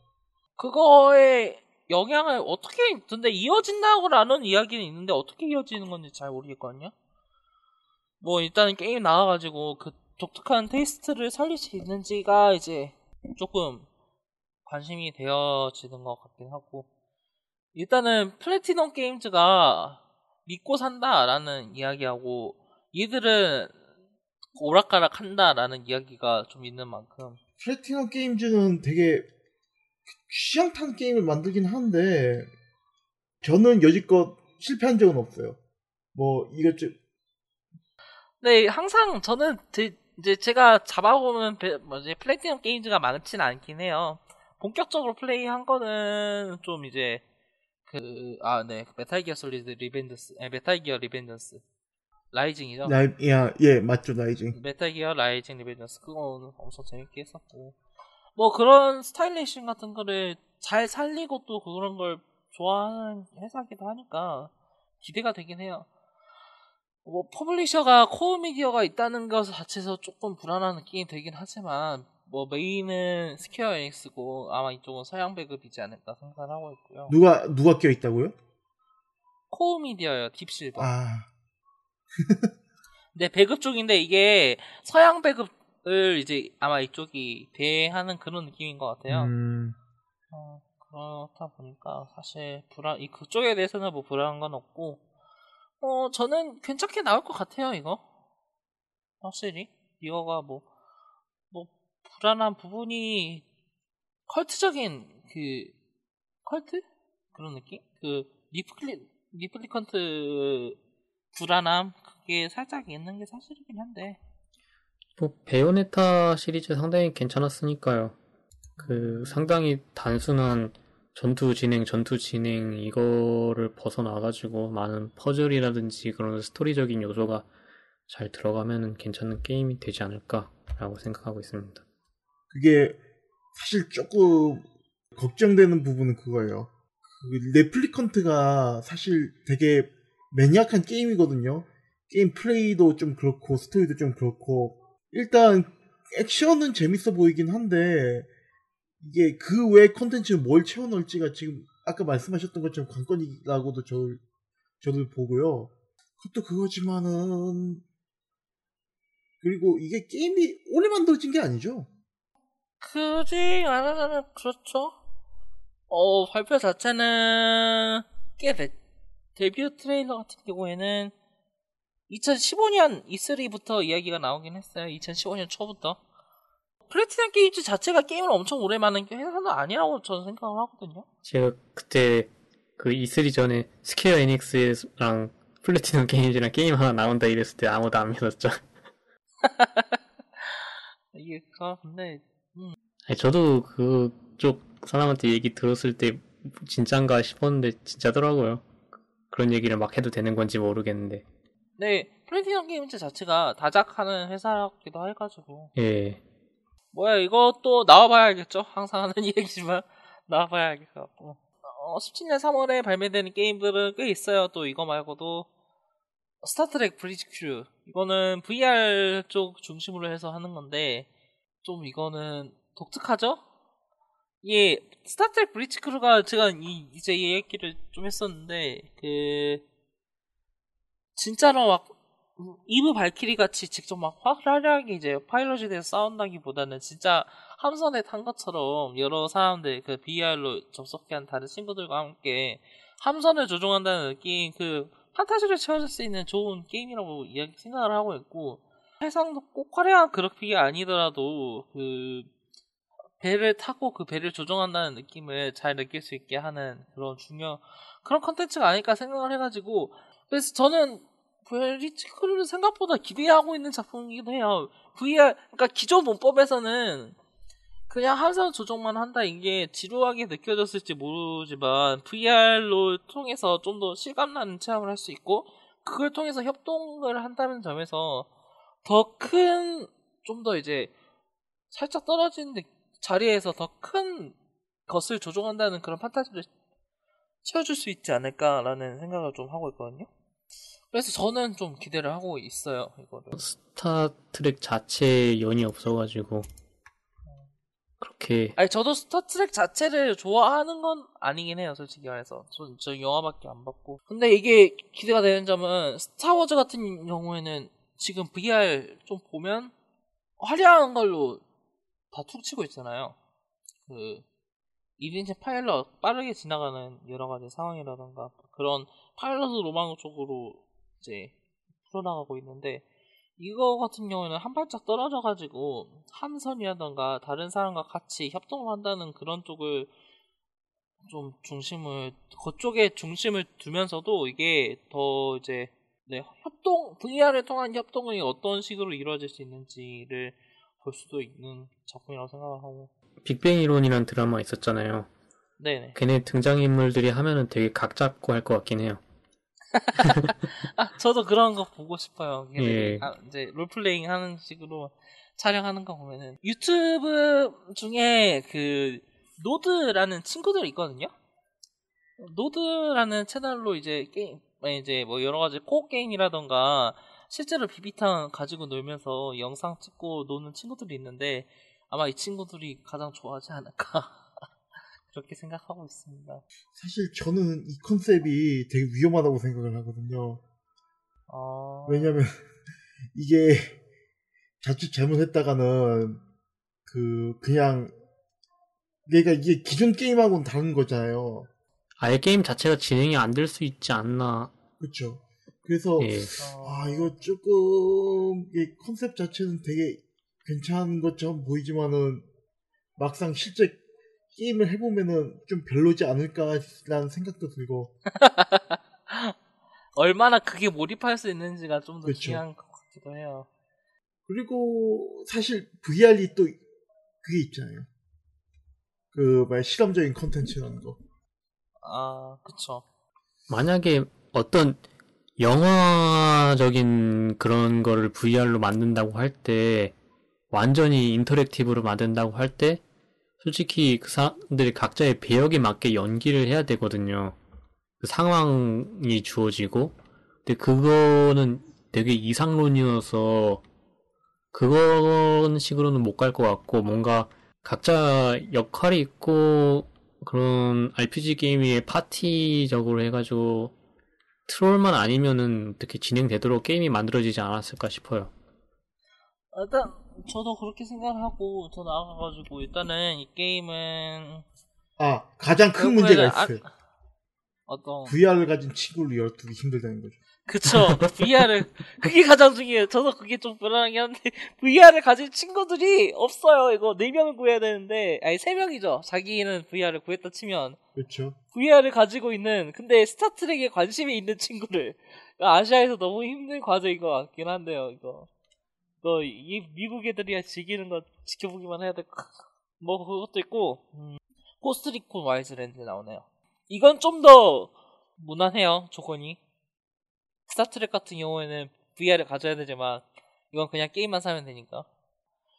그거에 영향을 어떻게 근데 이어진다고라는 이야기는 있는데 어떻게 이어지는 건지 잘 모르겠거든요. 뭐 일단은 게임 나와가지고 그 독특한 taste를 살릴 수 있는지가 이제 조금 관심이 되어지는 것 같긴 하고 일단은 플래티넘 게임즈가 믿고 산다라는 이야기하고 얘들은 오락가락 한다라는 이야기가 좀 있는 만큼 플래티넘 게임즈는 되게 취향 타는 게임을 만들긴 하는데 저는 여지껏 실패한 적은 없어요. 뭐 이것저것 네, 항상 저는 제, 이제 제가 잡아보는 베- 뭐지 플래티넘 게임즈가 많지는 않긴 해요. 본격적으로 플레이한 거는 좀 이제 그 아 네 메탈 기어 솔리드 리벤전스, 에 메탈 기어 리벤전스 라이징이죠. 라이, 야, 예 맞죠 라이징. 메탈 기어 라이징 리벤전스 그거는 엄청 재밌게 했었고 뭐 그런 스타일리싱 같은 거를 잘 살리고 또 그런 걸 좋아하는 회사기도 하니까 기대가 되긴 해요. 뭐 publisher가 코흐 미디어가 있다는 것 자체에서 조금 불안한 느낌이 들긴 하지만 뭐 메인은 스퀘어 에닉스고 아마 이쪽은 서양 배급이지 않을까 생각을 하고 있고요. 누가 누가 껴 있다고요? 코흐 미디어요 딥실버. 아 네, 배급 쪽인데 이게 서양 배급을 이제 아마 이쪽이 대행하는 그런 느낌인 것 같아요. 음, 어, 그렇다 보니까 사실 불안, 이 그쪽에 대해서는 뭐 불안한 건 없고, 어, 저는 괜찮게 나올 것 같아요, 이거. 확실히. 이거가 뭐, 뭐, 불안한 부분이 컬트적인 그, 컬트? 그런 느낌? 그, 리플리, 리플리컨트 불안함? 그게 살짝 있는 게 사실이긴 한데. 뭐 베요네타 시리즈 상당히 괜찮았으니까요. 그 상당히 단순한 전투 진행, 전투 진행 이거를 벗어나가지고 많은 퍼즐이라든지 그런 스토리적인 요소가 잘 들어가면은 괜찮은 게임이 되지 않을까라고 생각하고 있습니다. 그게 사실 조금 걱정되는 부분은 그거예요. 그 레플리컨트가 사실 되게 maniac한 게임이거든요. 게임 플레이도 좀 그렇고 스토리도 좀 그렇고 일단 액션은 재밌어 보이긴 한데 이게 그 외 컨텐츠를 뭘 채워넣을지가 지금 아까 말씀하셨던 것처럼 관건이라고도 저, 저도 보고요. 그것도 그거지만은 그리고 이게 게임이 오래 만들어진 게 아니죠. 굳이 말하자면 그렇죠. 어 발표 자체는 꽤 됐. 데뷔 트레일러 같은 경우에는 2015년 E3부터 이야기가 나오긴 했어요. 2015년 초부터. 플래티넘 게임즈 자체가 게임을 엄청 오래 만든 게 회사는 아니라고 저는 생각을 하거든요. 제가 그때 그 E3 전에 스퀘어 에닉스랑 플래티넘 게임즈랑 게임 하나 나온다 이랬을 때 아무도 안 믿었죠. 이게 그 근데 아니, 저도 그쪽 사람한테 얘기 들었을 때 진짠가 싶었는데 진짜더라고요. 그런 얘기를 막 해도 되는 건지 모르겠는데. 네 플래티넘 게임즈 자체가 다작하는 회사기도 해가지고 예. 뭐야 이것도 나와봐야겠죠 항상 하는 얘기지만 나와봐야 알것 같고 어, 17년 3월에 발매되는 게임들은 꽤 있어요 또 이거 말고도 스타트렉 브리지 크루 이거는 VR 쪽 중심으로 해서 하는 건데 좀 이거는 독특하죠? 예 스타트렉 브리지 크루가 제가 이, 이제 이 얘기를 좀 했었는데 그 진짜로 막 이브 발키리 같이 직접 막 화려하게 이제 파일럿이 돼서 싸운다기보다는 진짜 함선에 탄 것처럼 여러 사람들 그 VR로 접속한 다른 친구들과 함께 함선을 조종한다는 느낌 그 판타지를 채워줄 수 있는 좋은 게임이라고 생각을 하고 있고 해상도 꼭 화려한 그래픽이 아니더라도 그 배를 타고 그 배를 조종한다는 느낌을 잘 느낄 수 있게 하는 그런 중요 그런 컨텐츠가 아닐까 생각을 해가지고 그래서 저는 브리치크를 생각보다 기대하고 있는 작품이기도 해요. VR, 그러니까 기존 문법에서는 그냥 함선 조종만 한다 이게 지루하게 느껴졌을지 모르지만 VR로 통해서 좀 더 실감나는 체험을 할 수 있고 그걸 통해서 협동을 한다는 점에서 더 큰 좀 더 이제 살짝 떨어진 느- 자리에서 더 큰 것을 조종한다는 그런 판타지를 채워줄 수 있지 않을까라는 생각을 좀 하고 있거든요. 그래서 저는 좀 기대를 하고 있어요 이거를. 스타트랙 자체에 연이 없어가지고 그렇게 아니 저도 스타트랙 자체를 좋아하는 건 아니긴 해요 솔직히 말해서 저, 저 영화밖에 안 봤고 근데 이게 기대가 되는 점은 스타워즈 같은 경우에는 지금 VR 좀 보면 화려한 걸로 다 툭치고 있잖아요. 그 1인칭 파일럿 빠르게 지나가는 여러 가지 상황이라던가 그런 파일럿 로망 쪽으로 이제 풀어나가고 있는데 이거 같은 경우에는 한 발짝 떨어져 가지고 함선이라던가 다른 사람과 같이 협동을 한다는 그런 쪽을 좀 중심을 그쪽에 중심을 두면서도 이게 더 이제 네, 협동 VR을 통한 협동이 어떤 식으로 이루어질 수 있는지를 볼 수도 있는 작품이라고 생각을 하고 빅뱅 이론이란 드라마 있었잖아요. 네네 걔네 등장인물들이 하면은 되게 각 잡고 할 것 같긴 해요. 아 저도 그런 거 보고 싶어요 예. 아, 이제 롤플레잉 하는 식으로 촬영하는 거 보면은 유튜브 중에 그 노드라는 친구들이 있거든요. 노드라는 채널로 이제 게임 이제 뭐 여러 가지 코어 게임이라던가 실제로 비비탄 가지고 놀면서 영상 찍고 노는 친구들이 있는데 아마 이 친구들이 가장 좋아하지 않을까 그렇게 생각하고 있습니다. 사실 저는 이 컨셉이 되게 위험하다고 생각을 하거든요. 어... 왜냐면 이게 자칫 잘못했다가는 그 그냥 내가 이게 기존 게임하고는 다른 거잖아요. 아예 게임 자체가 진행이 안 될 수 있지 않나. 그렇죠. 그래서 예. 어... 아 이거 조금 이 컨셉 자체는 되게 괜찮은 것처럼 보이지만은 막상 실제 게임을 해보면은 좀 별로지 않을까라는 생각도 들고 얼마나 그게 몰입할 수 있는지가 좀 더. 중요한 것 같기도 해요. 그리고 사실 VR이 또 그게 있잖아요. 그말 실험적인 컨텐츠라는 거. 아, 그쵸. 만약에 어떤 영화적인 그런 거를 VR로 만든다고 할 때, 완전히 인터랙티브로 만든다고 할 때, 솔직히 그 사람들이 각자의 배역에 맞게 연기를 해야 되거든요. 그 상황이 주어지고. 근데 그거는 되게 이상론이어서, 그런 식으로는 못 갈 것 같고, 뭔가 각자 역할이 있고, 그런 RPG 게임이 파티적으로 해가지고 트롤만 아니면은 어떻게 진행되도록 게임이 만들어지지 않았을까 싶어요. 일단, 저도 그렇게 생각을 하고, 저 나가가지고, 일단은 이 게임은, 아 가장 큰 문제가 아- 있어요. 어떤, VR을 가진 친구를 열두기 힘들다는 거죠. 그쵸. VR을, 그게 가장 중요해요. 저도 그게 좀 불안하긴 한데, VR을 가진 친구들이 없어요. 이거 4명을 구해야 되는데, 아니, 3명이죠. 자기는 VR을 구했다 치면. 그렇죠. VR을 가지고 있는 근데 스타트랙에 관심이 있는 친구를 아시아에서 너무 힘든 과제인 것 같긴 한데요 이거 이거 이 미국 애들이야 즐기는 거 지켜보기만 해야 될 것 뭐 그것도 있고 음, 고스트 리콘 와일드랜드 나오네요 이건 좀 더 무난해요 조건이 스타트렉 같은 경우에는 VR을 가져야 되지만 이건 그냥 게임만 사면 되니까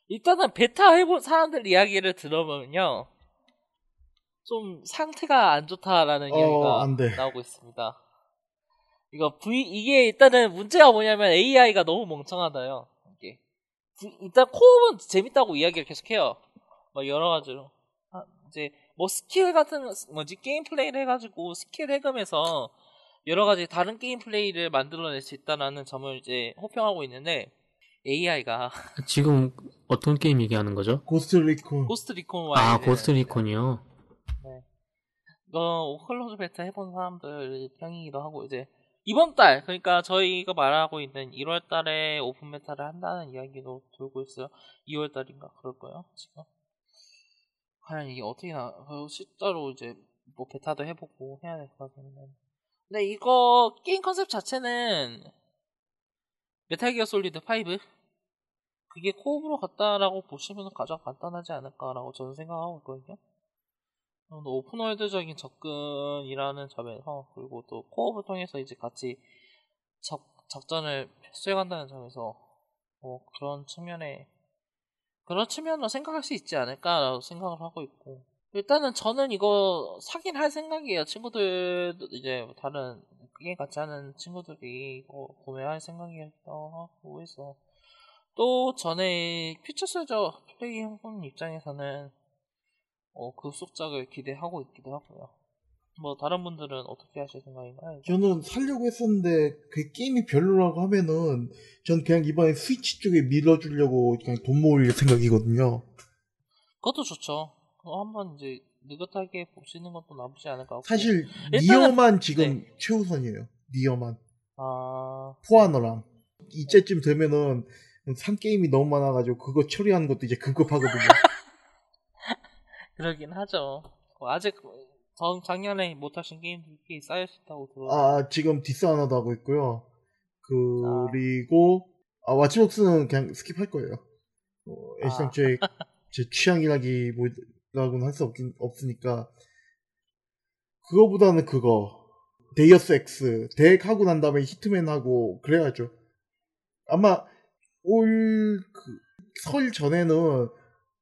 일단은 베타 해본 사람들 이야기를 들어보면요 좀 상태가 안 좋다라는 어, 이야기가. 나오고 있습니다. 이거 V 이게 일단은 문제가 뭐냐면 AI가 너무 멍청하다요. 이게 일단 co-op은 재밌다고 이야기를 계속해요. 뭐 여러 가지로 아, 이제 뭐 스킬 같은 거, 뭐지 게임 플레이를 해가지고 스킬 해금해서 여러 가지 다른 게임 플레이를 만들어낼 수 있다라는 점을 이제 호평하고 있는데 AI가 지금 어떤 게임 얘기하는 거죠? 고스트 리콘. 고스트 리콘 아, 와일드 고스트 리콘이요? 이거 closed beta 해본 사람들 평이기도 하고 이제 이번 달 그러니까 저희가 말하고 있는 1월 달에 open beta를 한다는 이야기도 돌고 있어요. 2월 달인가 그럴 거예요 지금. 과연 이게 어떻게 나 어, 실제로 이제 뭐 베타도 해보고 해야 될 것 같은데. 근데 이거 게임 컨셉 자체는 메탈 기어 솔리드 5 그게 co-op으로 갔다라고 보시면 가장 간단하지 않을까라고 저는 생각하고 있거든요. 좀더 오픈월드적인 접근이라는 점에서 그리고 또 코업을 통해서 이제 같이 적, 작전을 수행한다는 점에서 뭐 그런 측면에 그런 측면으로 생각할 수 있지 않을까라고 생각을 하고 있고 일단은 저는 이거 사긴 할 생각이에요. 친구들 이제 다른 게임 같이 하는 친구들이 이거 구매할 생각이었다고 하고 해서 또 전에 퓨처 솔저 플레이 해본 입장에서는 어, 그 속작을 기대하고 있기도 하고요. 뭐 다른 분들은 어떻게 하실 생각인가요? 저는 살려고 했었는데 그 게임이 별로라고 하면은 전 그냥 이번에 스위치 쪽에 밀어주려고 그냥 돈 모을 생각이거든요. 그것도 좋죠. 그거 한번 이제 느긋하게 보시는 것도 나쁘지 않을 것 같고. 사실 일단은- 니어만 지금 최우선이에요. 니어만 아 포아너랑 이때쯤 되면은 산 게임이 너무 많아가지고 그거 처리하는 것도 이제 급급하거든요. 그러긴 하죠. 뭐 아직 전 작년에 못하신 게임들이 쌓여 있다고 들어. 아 지금 디스아너도 하고 있고요. 그리고 아 와치복스는 그냥 스킵할 거예요. 어, 아. 애시당초에 제 취향이라기 보다는 할 수 없긴 없으니까 그거보다는 그거 데이어스 엑스 덱 하고 난 다음에 히트맨 하고 그래야죠. 아마 올 설 전에는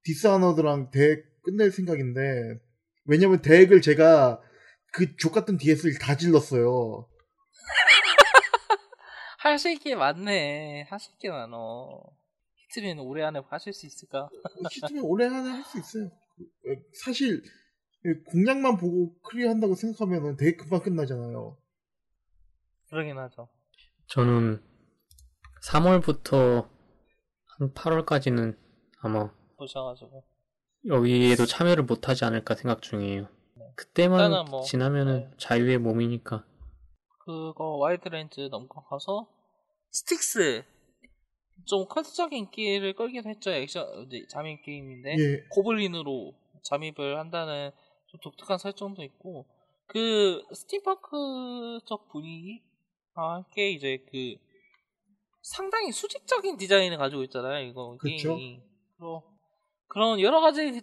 디스아너드랑 덱 끝낼 생각인데 왜냐면 덱을 제가 그 좆같은 DLC를 다 질렀어요. 하실 게 많네. 하실 게 많어. 히트맨 올해 안에 하실 수 있을까? 히트맨 올해 안에 할 수 있어요. 그, 사실 공략만 보고 클리어한다고 생각하면 되게 금방 끝나잖아요. 그러긴 하죠. 저는 3월부터 한 8월까지는 아마 보셔가지고. 여기에도 참여를 못하지 않을까 생각 중이에요. 그때만 일단은 뭐, 지나면은 네. 자유의 몸이니까. 그거 와일드랜드 넘어가서 스틱스 좀 컬트적인 인기를 끌기도 했죠. 액션 이제 잠입 게임인데 예, 고블린으로 잠입을 한다는 좀 독특한 설정도 있고 그 steampunk적 분위기와 함께 이제 그 상당히 수직적인 디자인을 가지고 있잖아요. 이거 그쵸. 게임이 그런 그런 여러 가지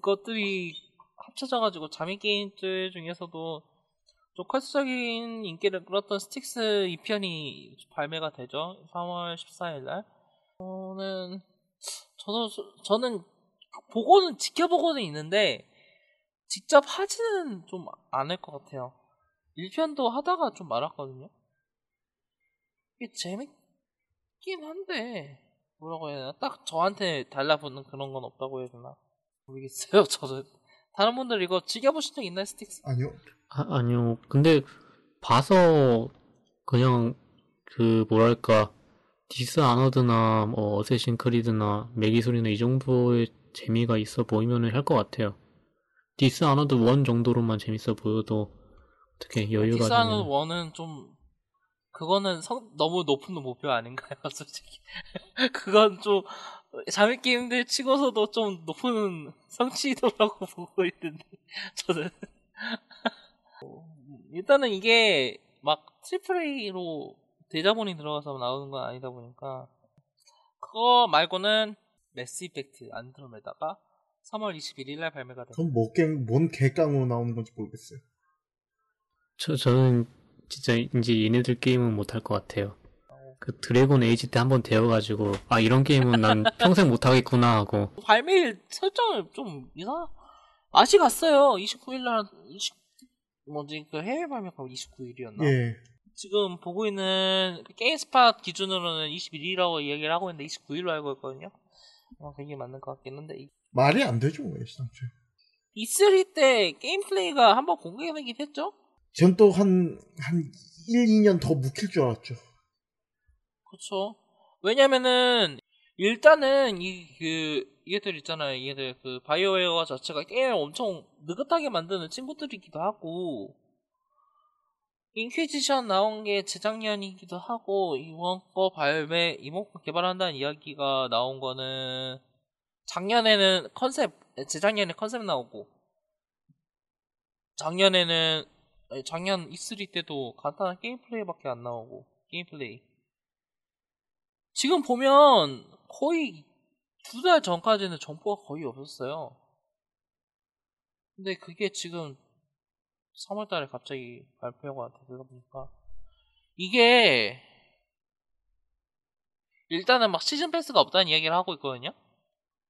것들이 합쳐져 가지고 잠입 게임들 중에서도 좀 컬트적인 인기를 끌었던 스틱스 2편이 발매가 되죠. 3월 14일 날. 저는 저는 저는 보고는 지켜보고는 있는데 직접 하지는 좀 않을 것 같아요. 1편도 하다가 좀 말았거든요. 이게 재밌긴 한데 뭐라고 해야 되나? 딱 저한테 달라붙는 그런 건 없다고 해야 되나? 모르겠어요. 저는 다른 분들 이거 즐겨보신 적 있나요, 스틱스? 아니요. 아, 아니요. 근데 봐서 그냥 그 뭐랄까 디스아너드나 뭐 어쌔신 크리드나 메기솔이나 이 정도의 재미가 있어 보이면은 할 것 같아요. 디스아너드 1 정도로만 재밌어 보여도 어떻게 여유가 디스하는 되면 원은 좀 그거는 성- 너무 높은 목표 아닌가요, 솔직히? 그건 좀 잠입 게임들 치고서도 좀 높은 성취도라고 보고 있는데 저는 어, 일단은 이게 막 triple A로 대자본이 들어가서 나오는 건 아니다 보니까 그거 말고는 매스 이펙트 안드로메다가 3월 21일 날 발매가 됩니다. 그건 뭐, 개, 뭔 개깡으로 나오는 건지 모르겠어요. 저, 저는 진짜 이제 얘네들 게임은 못할 것 같아요. 그 드래곤 에이지 때 한번 데여가지고 아 이런 게임은 난 평생 못하겠구나 하고 발매일 설정을 좀 이상 아직 갔어요. 29일 날 20, 뭐지 그 해외 발매가 29일이었나? 예. 지금 보고 있는 게임스팟 기준으로는 21일이라고 이야기를 하고 있는데 29일로 알고 있거든요. 어, 그게 맞는 것 같긴 한데 이- 말이 안 되죠, 애시당초에. E3 때 게임 플레이가 한번 공개되긴 했죠? 전 또 한, 한 1, 2년 더 묵힐 줄 알았죠. 그렇죠. 왜냐면은 일단은 이 그 얘들 있잖아요. 얘들 그 바이오웨어 자체가 게임을 엄청 느긋하게 만드는 친구들이기도 하고 인퀴지션 나온 게 재작년이기도 하고 이번 거 발매 거 개발한다는 이야기가 나온 거는 작년에는 컨셉 재작년에 컨셉 나오고 작년에는 작년 E3 때도 간단한 게임 플레이밖에 안 나오고 게임 플레이 지금 보면 거의 두 달 전까지는 정보가 거의 없었어요. 근데 그게 지금 3월 달에 갑자기 발표가 되다 보니까 이게 일단은 막 시즌 패스가 없다는 이야기를 하고 있거든요.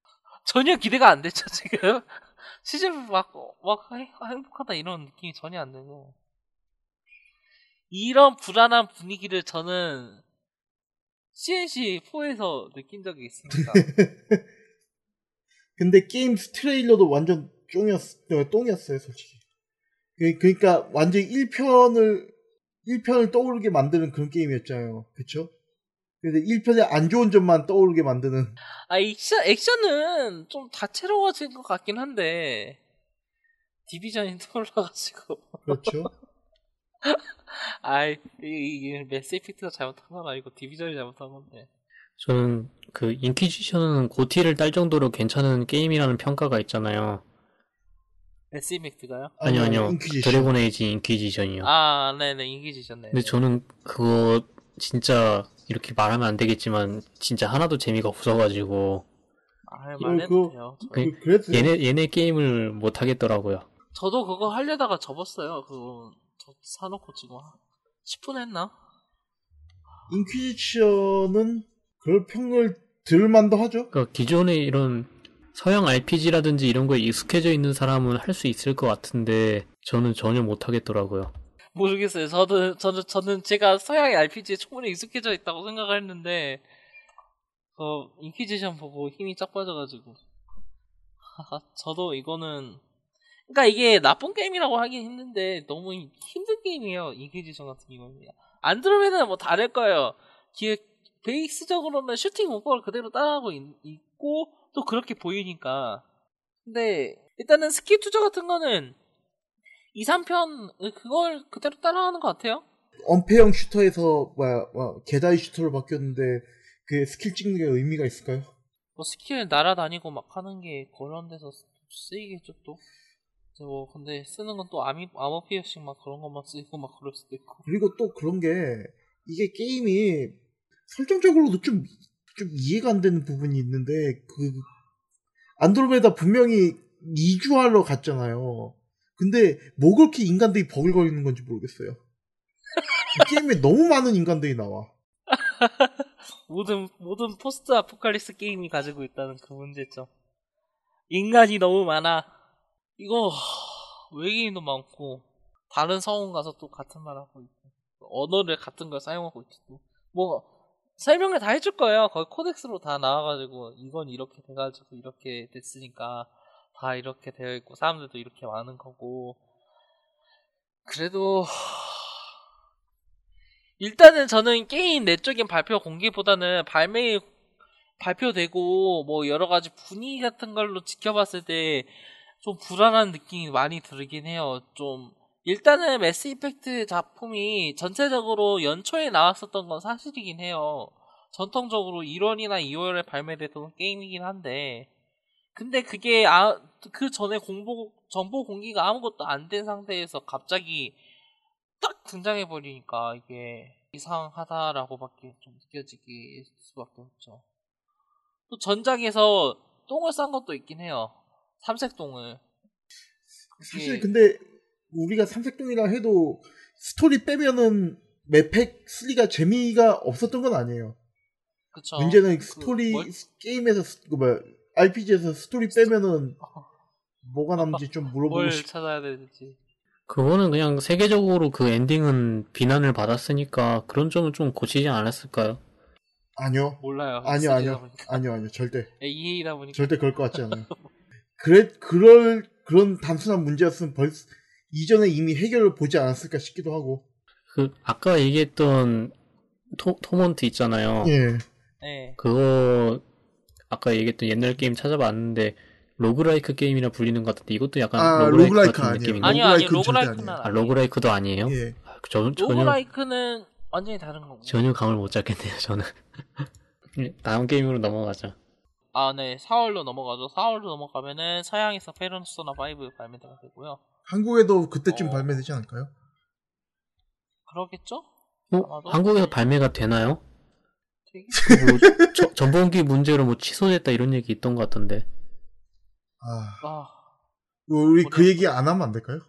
전혀 기대가 안 됐죠 지금 시즌 막, 막 행복하다 이런 느낌이 전혀 안 되고 이런 불안한 분위기를 저는 CNC4에서 느낀 적이 있습니다. 근데 게임 트레일러도 완전 쫑이었, 어, 똥이었어요, 솔직히. 그- 그러니까 완전 1편을, 1편을 떠오르게 만드는 그런 게임이었잖아요. 그쵸? 근데 1편의 안 좋은 점만 떠오르게 만드는. 아, 액션, 액션은 좀 다채로워진 것 같긴 한데, 디비전이 떠올라가지고. 그렇죠? 아이, 이게 매스 이펙트가 잘못한 건 아니고, 디비전이 잘못한 건데. 저는 그 인퀴지션은 GOTY를 딸 정도로 괜찮은 게임이라는 평가가 있잖아요. 매스 이펙트가요? 아니요, 아니요. 인퀴지션. 드래곤 에이지 인퀴지션이요. 아, 네네, 인퀴지션이네. 근데 저는 그거 진짜 이렇게 말하면 안 되겠지만 진짜 하나도 재미가 없어가지고 아. 저, 그, 그래도 얘네 얘네 게임을 못 하겠더라고요. 저도 그거 하려다가 접었어요. 그거, 저 사놓고 지금 10분 했나? 인퀴지션은 그럴 평을 들만도 하죠. 그러니까 기존에 이런 서양 RPG라든지 이런 거에 익숙해져 있는 사람은 할 수 있을 것 같은데 저는 전혀 못 하겠더라고요. 모르겠어요. 저도, 저는, 저는 제가 서양의 RPG에 충분히 익숙해져 있다고 생각을 했는데, 그, 인퀴지션 보고 힘이 쫙 빠져가지고. 저도 이거는, 그니까 이게 나쁜 게임이라고 하긴 힘든데, 너무 힘든 게임이에요. 인퀴지션 같은 경우는. 안드로메다는 뭐 다를 거예요. 기획, 베이스적으로는 슈팅 문법을 그대로 따라하고 있, 있고, 또 그렇게 보이니까. 근데, 일단은 스킬 투자 같은 거는, 2, 3편 그걸 그대로 따라하는 것 같아요. 언패형 슈터에서 뭐야, 뭐 게다이 슈터로 바뀌었는데 그 스킬 찍는 게 의미가 있을까요? 뭐 스킬 날아다니고 막 하는 게 그런 데서 쓰- 쓰이겠죠 또. 뭐 근데 쓰는 건 또 아미 아머 피어싱 막 그런 것만 쓰이고 막 그럴 수도 있고. 그리고 또 그런 게 이게 게임이 설정적으로도 좀, 좀 이해가 안 되는 부분이 있는데 그 안드로메다 분명히 이주하러 갔잖아요. 근데 뭐 그렇게 인간들이 버글거리는 건지 모르겠어요. 이 게임에 너무 많은 인간들이 나와. 모든 모든 포스트 아포칼립스 게임이 가지고 있다는 그 문제점. 인간이 너무 많아. 이거 외계인도 많고 다른 성운 가서 또 같은 말 하고 있고 언어를 같은 걸 사용하고 있고 뭐 설명을 다 해줄 거예요. 거의 코덱스로 다 나와가지고 이건 이렇게 돼가지고 이렇게 됐으니까 다 이렇게 되어 있고 사람들도 이렇게 많은 거고 그래도 일단은 저는 게임 내적인 발표 공개보다는 발매 발표되고 뭐 여러 가지 분위기 같은 걸로 지켜봤을 때 좀 불안한 느낌이 많이 들긴 해요. 좀 일단은 매스 이펙트 작품이 전체적으로 연초에 나왔었던 건 사실이긴 해요. 전통적으로 1월이나 2월에 발매됐던 게임이긴 한데 근데 그게 아, 그 전에 공보 정보 공개가 아무것도 안 된 상태에서 갑자기 딱 등장해 버리니까 이게 이상하다라고밖에 좀 느껴지기 수밖에 없죠. 또 전작에서 똥을 싼 것도 있긴 해요. 삼색똥을. 사실 근데 우리가 삼색동이라 해도 스토리 빼면은 매펙 3가 재미가 없었던 건 아니에요. 그쵸. 문제는 그 스토리 뭘- 게임에서 스- 그 뭐야 RPG에서 스토리 빼면은 뭐가 남지 좀 물어보고 뭘 싶. 찾아야 되지. 그거는 그냥 세계적으로 그 엔딩은 비난을 받았으니까 그런 점은 좀 고치지 않았을까요? 아니요, 몰라요. 아니요, S3 다 아니요, 보니까. 아니요, 아니요, 절대, EA다 보니까. 절대 그럴 것 같지 않아요. 그래, 그럴 그런 단순한 문제였으면 벌 이전에 이미 해결을 보지 않았을까 싶기도 하고. 그 아까 얘기했던 토, 토먼트 있잖아요. 예, 네. 그거 아까 얘기했던 옛날 게임 찾아봤는데 roguelike 게임이라 불리는 것 같은데 이것도 약간 아, roguelike, roguelike 같은 아니에요. 느낌인가? 아니요, 아니요. roguelike는 아니에요. 아 roguelike도 아니에요? 예. 아, 저, 전혀 roguelike는 완전히 다른 거고. 전혀 감을 못 잡겠네요 저는. 예, 다음 게임으로 넘어가자. 아, 네. 4월로 넘어가죠. 4월로 넘어가면은 서양에서 페르소나 5 발매가 되고요. 한국에도 그때쯤 어. 발매되지 않을까요? 그러겠죠? 어? 한국에서 발매가 되나요? 얘기? 뭐 저- 전범기 문제로 뭐 취소됐다 이런 얘기 있던 것 같던데. 아, 아, 우리 그 얘기 안 하면 안 될까요?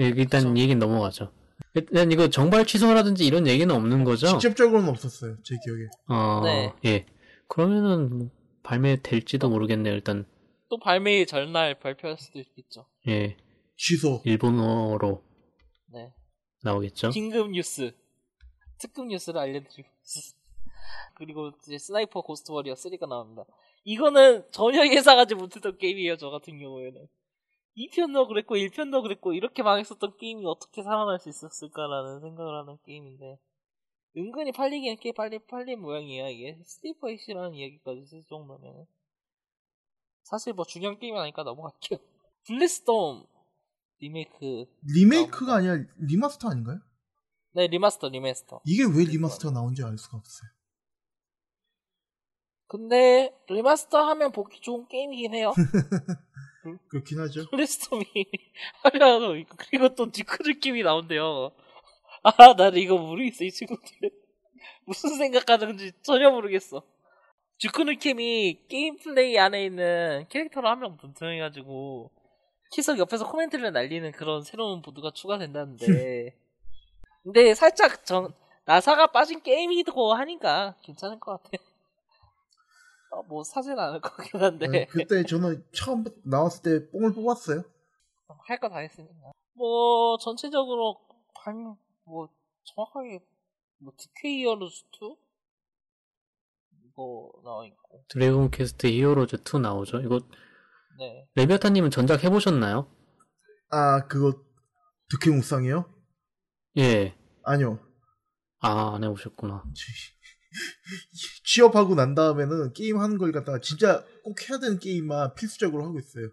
예, 일단 그쵸. 얘기는 넘어가죠. 일단 이거 정발 취소라든지 이런 얘기는 없는 거죠? 직접적으로는 없었어요, 제 기억에. 어, 네. 예. 그러면은 뭐 발매될지도 모르겠네요. 일단 또 발매 전날 발표할 수도 있겠죠. 예, 취소. 일본어로 네. 나오겠죠. 긴급 뉴스, 특급 뉴스를 알려드리고 그리고 이제 스나이퍼 고스트 워리어 3가 나옵니다. 이거는 전혀 예상하지 못했던 게임이에요, 저 같은 경우에는. 2편도 그랬고 1편도 그랬고 이렇게 망했었던 게임이 어떻게 살아날 수 있었을까라는 생각을 하는 게임인데 은근히 팔리긴 꽤 빨리 팔린 모양이에요 이게. 스티퍼 이시라는 이야기까지 쓸 정도면 사실 뭐 중요한 게임이 아니까 넘어갈게요. 불릿스톰 리메이크. 리메이크가 아니라 remaster 아닌가요? 네 remaster remaster. 이게 왜 remaster가 나온지 알 수가 없어요. 근데 remaster 하면 보기 좋은 게임이긴 해요. 그렇긴 하죠. 불릿스톰이 있고 그리고 또 듀크 느낌이 나온대요 아 나는 이거 모르겠어 이 친구들. 무슨 생각하는지 전혀 모르겠어. 느낌이 게임 플레이 안에 있는 캐릭터로 한 명 분통해가지고 키석 옆에서 코멘트를 날리는 그런 새로운 보드가 추가된다는데. 근데 살짝 전 나사가 빠진 게임이고 하니까 괜찮을 것 같아요 어, 뭐 사진 않을 것 같긴 한데. 네, 그때 저는 처음 나왔을 때 뽕을 뽑았어요. 할 거 다 했으니까. 뭐 전체적으로 반, 뭐 정확하게 뭐 DQ 히어로즈 2 이거 나와 있고. 드래곤 퀘스트 히어로즈 2 나오죠. 이거 네. 레비아타님은 전작 해보셨나요? 아, 그거 드퀘 무쌍이요? 예. 아니요. 아, 안 해보셨구나. 취업하고 난 다음에는 게임 하는 걸 갖다가 진짜 꼭 해야 되는 게임만 필수적으로 하고 있어요.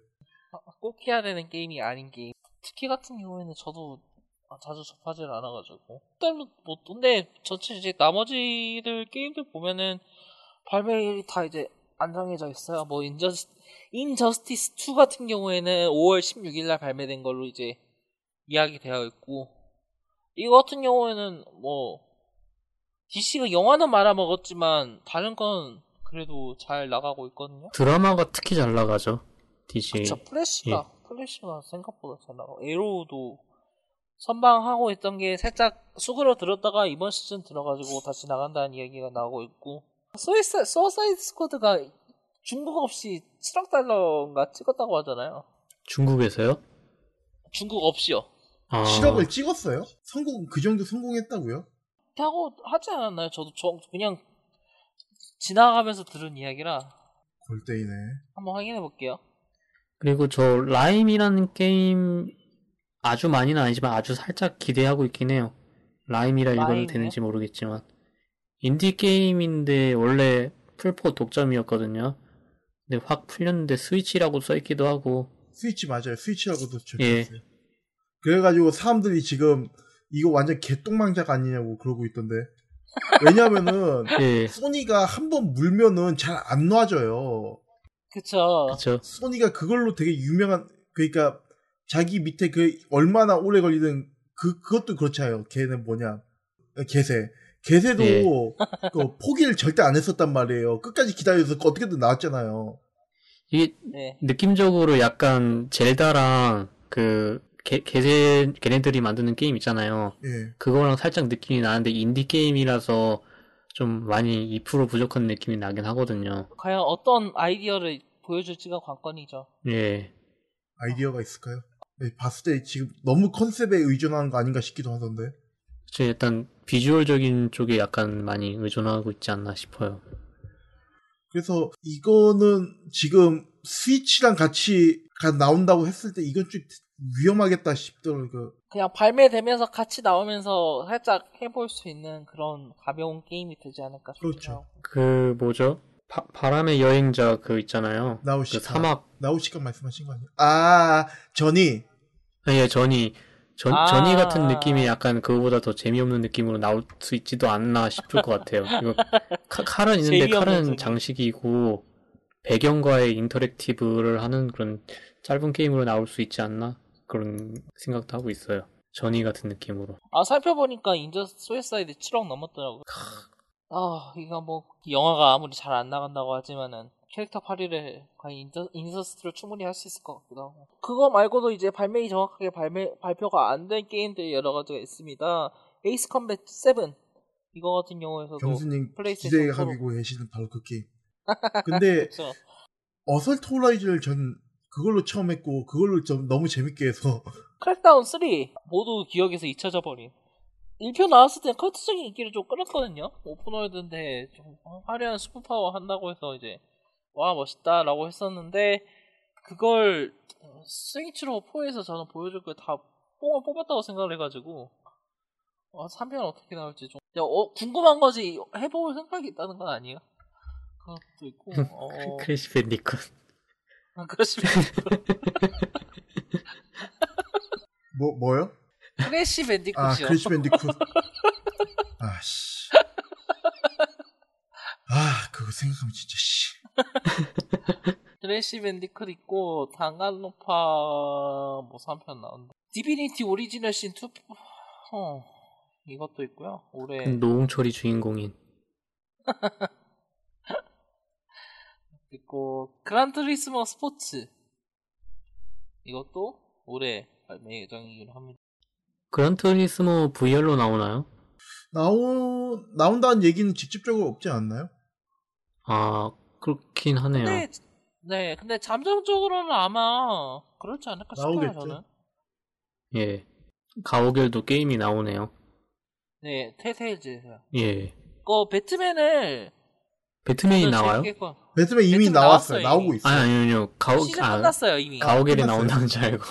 아, 꼭 해야 되는 게임이 아닌 게임. 드퀘 같은 경우에는 저도 아, 자주 접하지 않아가지고. 일단 뭐 근데 전체 이제 나머지들 게임들 보면은 발매일이 다 이제 안 정해져 있어요. 뭐 인저스 인저스티스 2 같은 경우에는 5월 16일 날 발매된 걸로 이제 이야기되어 있고 이거 같은 경우에는 뭐 DC가 영화는 말아먹었지만 다른 건 그래도 잘 나가고 있거든요. 드라마가 특히 잘 나가죠. DC. 그쵸, 플래시가, 플래시가 생각보다 잘 나가고, 애로우도 선방하고 있던 게 살짝 수그러 들었다가 이번 시즌 들어가지고 다시 나간다는 이야기가 나오고 있고, 수어사, 수어사이드 스쿼드가 중국 없이 7억 달러인가 찍었다고 하잖아요. 중국에서요? 중국 없이요. 아, 7억을 찍었어요? 성공, 그 정도 성공했다고요? 하고 하지 않았나요? 저도 저 그냥 지나가면서 들은 이야기라 골때리네. 한번 확인해 볼게요. 그리고 저 라임이라는 게임 아주 많이는 아니지만 아주 살짝 기대하고 있긴 해요. 라임이라 읽어도 라임이요? 되는지 모르겠지만 인디 게임인데 원래 플포 독점이었거든요. 근데 확 풀렸는데 스위치라고 써있기도 하고 스위치 맞아요. 스위치라고도 예. 적혀있어요. 그래가지고 사람들이 지금 이거 완전 개똥망작 아니냐고 그러고 있던데. 왜냐면은 예 소니가 한 번 물면은 잘 안 놔져요. 그쵸. 그쵸 소니가 그걸로 되게 유명한 그러니까 자기 밑에 그 얼마나 오래 걸리든 그 그것도 그렇잖아요. 걔는 뭐냐 개세 개세도 예. 그 포기를 절대 안 했었단 말이에요. 끝까지 기다려서 어떻게든 나왔잖아요. 이게 네. 느낌적으로 약간 젤다랑 그 개, 걔네, 걔네들이 만드는 게임 있잖아요. 예. 그거랑 살짝 느낌이 나는데 인디 게임이라서 좀 많이 2% 부족한 느낌이 나긴 하거든요. 과연 어떤 아이디어를 보여줄지가 관건이죠. 예. 아이디어가 있을까요? 네, 봤을 때 지금 너무 컨셉에 의존하는 거 아닌가 싶기도 하던데. 저 일단 비주얼적인 쪽에 약간 많이 의존하고 있지 않나 싶어요. 그래서 이거는 지금 스위치랑 같이 가- 나온다고 했을 때 이건 좀 위험하겠다 싶더라고요. 그냥 발매되면서 같이 나오면서 살짝 해볼 수 있는 그런 가벼운 게임이 되지 않을까 싶어요. 그렇죠. 그 뭐죠? 바, 바람의 여행자 그 있잖아요. 그 나우시카. 사막 나우시카 말씀하신 거 아니에요? 아, 전이. 예, 전이 전, 아. 전이 같은 느낌이 약간 그거보다 더 재미없는 느낌으로 나올 수 있지도 않나 싶을 것 같아요. 이거 칼- 칼은 있는데 칼은. 장식이고 배경과의 인터랙티브를 하는 그런 짧은 게임으로 나올 수 있지 않나 그런 생각도 하고 있어요. 전이 같은 느낌으로. 아 살펴보니까 이제 수어사이드 7억 넘었더라고 요. 아, 이거 뭐 영화가 아무리 잘 안 나간다고 하지만은 캐릭터 팔이를 과연 인더, 인서 스트를 충분히 할 수 있을 것 같기도 하고. 그거 말고도 이제 발매이 정확하게 발매 발표가 안 된 게임들이 여러 가지가 있습니다. 에이스 컴뱃 7 이거 같은 경우에서도 경수님 플레이스테이션 기대하고 계시는 바로 그 게임. 근데 그렇죠. 어설트 호라이즌을 전 그걸로 처음 했고 그걸로 좀 너무 재밌게 해서 크랙다운 3 모두 기억에서 잊혀져 버린 1편 나왔을 때 컬트적인 인기를 좀 끌었거든요. 오픈월드인데 좀 화려한 슈퍼파워 한다고 해서 이제 와 멋있다 라고 했었는데 그걸 스위치로 4에서 저는 보여줄 걸 다 뽕을 뽑았다고 생각을 해가지고 어, 3편 어떻게 나올지 좀 어, 궁금한 거지. 해볼 생각이 있다는 건 아니에요. 그것도 있고 어... 크래시 밴디컷. 아, 그렇습니다 뭐 뭐요? 크래시 아 밴디쿠시요 크래시 밴디쿠. 아 씨. 아 그거 생각하면 진짜 씨. 크래시 밴디컷 있고 단간론파 뭐 3편 나온다 디비니티 오리지널 신 2, 어, 이것도 있고요 올해 노홍철이 주인공인. 있고 그란트리스모 스포츠 이것도 올해 발매 예정이긴 합니다 그란트리스모 VR로 나오나요? 나오 나온다는 얘기는 직접적으로 없지 않나요? 아, 그렇긴 하네요. 근데 네 근데 잠정적으로는 아마 그렇지 않을까 싶어요 나오겠죠. 저는 예. 가오갤도 게임이 나오네요. 네 테테일즈에서요 예. 그 배트맨을 배트맨이 나와요? 배트맨 이미 배트맨 나왔어요. 나왔어요, 나오고 이미. 있어요. 아니, 아니, 아니요. 가오, 시즌 아, 끝났어요 이미 가오갤이. 나온다는 줄 알고.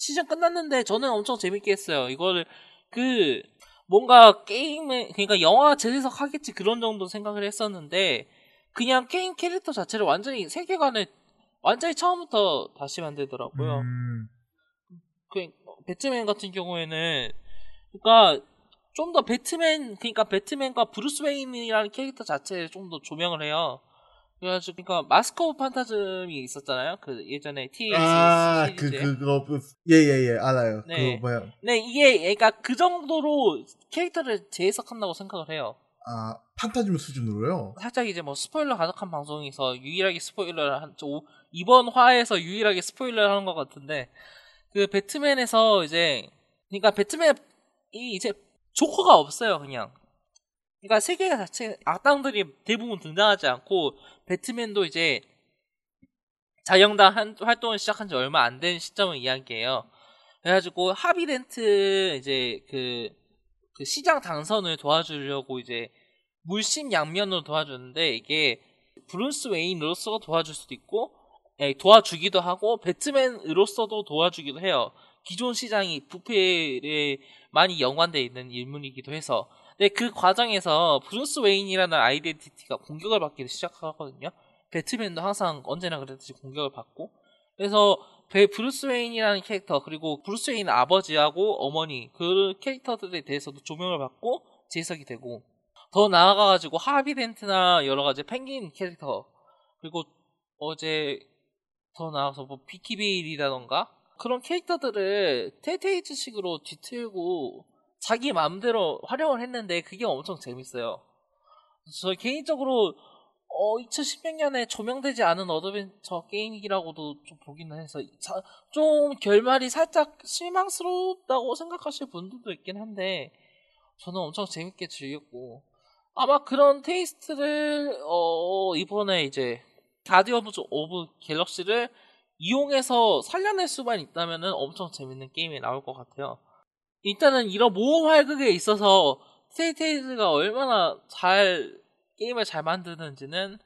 시즌 끝났는데 저는 엄청 재밌게 했어요. 이거를 그 뭔가 게임에 그러니까 영화 재해석 하겠지 그런 정도 생각을 했었는데 그냥 게임 캐릭터 자체를 완전히 세계관을 완전히 처음부터 다시 만들더라고요. 음, 그 배트맨 같은 경우에는 그러니까 좀 더 배트맨 그러니까 배트맨과 브루스 웨인이라는 캐릭터 자체를 좀 더 조명을 해요. 그래가지고 그러니까 마스크 오브 판타즘이 있었잖아요. 그 예전에 TX 아그. 그거 예예예 알아요. 네. 그거 뭐야? 네, 이게 그러니까 그 정도로 캐릭터를 재해석한다고 생각을 해요. 아 판타즘 수준으로요. 살짝 이제 뭐 스포일러 가득한 방송에서 유일하게 스포일러를 한 저, 이번 화에서 유일하게 스포일러를 하는 것 같은데 그 배트맨에서 이제 그러니까 배트맨 이 이제 조커가 없어요, 그냥. 그러니까 세계 자체 악당들이 대부분 등장하지 않고 배트맨도 이제 자영당 한- 활동을 시작한 지 얼마 안 된 시점을 이야기해요. 그래가지고 하비덴트 이제 그, 그 시장 당선을 도와주려고 이제 물심 양면으로 도와주는데 이게 브루스 웨인으로서 도와줄 수도 있고 예, 도와주기도 하고 배트맨으로서도 도와주기도 해요. 기존 시장이 부패에 많이 연관되어 있는 인물이기도 해서 근데 그 과정에서 브루스 웨인이라는 아이덴티티가 공격을 받기 시작하거든요. 배트맨도 항상 언제나 그랬듯이 공격을 받고 그래서 배 브루스 웨인이라는 캐릭터 그리고 브루스 웨인 아버지하고 어머니 그 캐릭터들에 대해서도 조명을 받고 재해석이 되고 더 나아가가지고 하비 덴트나 여러 가지 펭귄 캐릭터 그리고 이제 더 나아가서 뭐 비키베일이라던가 그런 캐릭터들을 텔테일즈식으로 뒤틀고 자기 마음대로 활용을 했는데 그게 엄청 재밌어요. 저 개인적으로 어 2016년에 조명되지 않은 어드벤처 게임이라고도 좀 보기는 해서 자- 좀 결말이 살짝 실망스럽다고 생각하실 분들도 있긴 한데 저는 엄청 재밌게 즐겼고 아마 그런 taste를 어 이번에 이제 가디언즈 오브 갤럭시를 이용해서 살려낼 수만 있다면은 엄청 재밌는 게임이 나올 것 같아요. 일단은 이런 모험 활극에 있어서 텔테일즈가 얼마나 잘 게임을 잘 만드는지는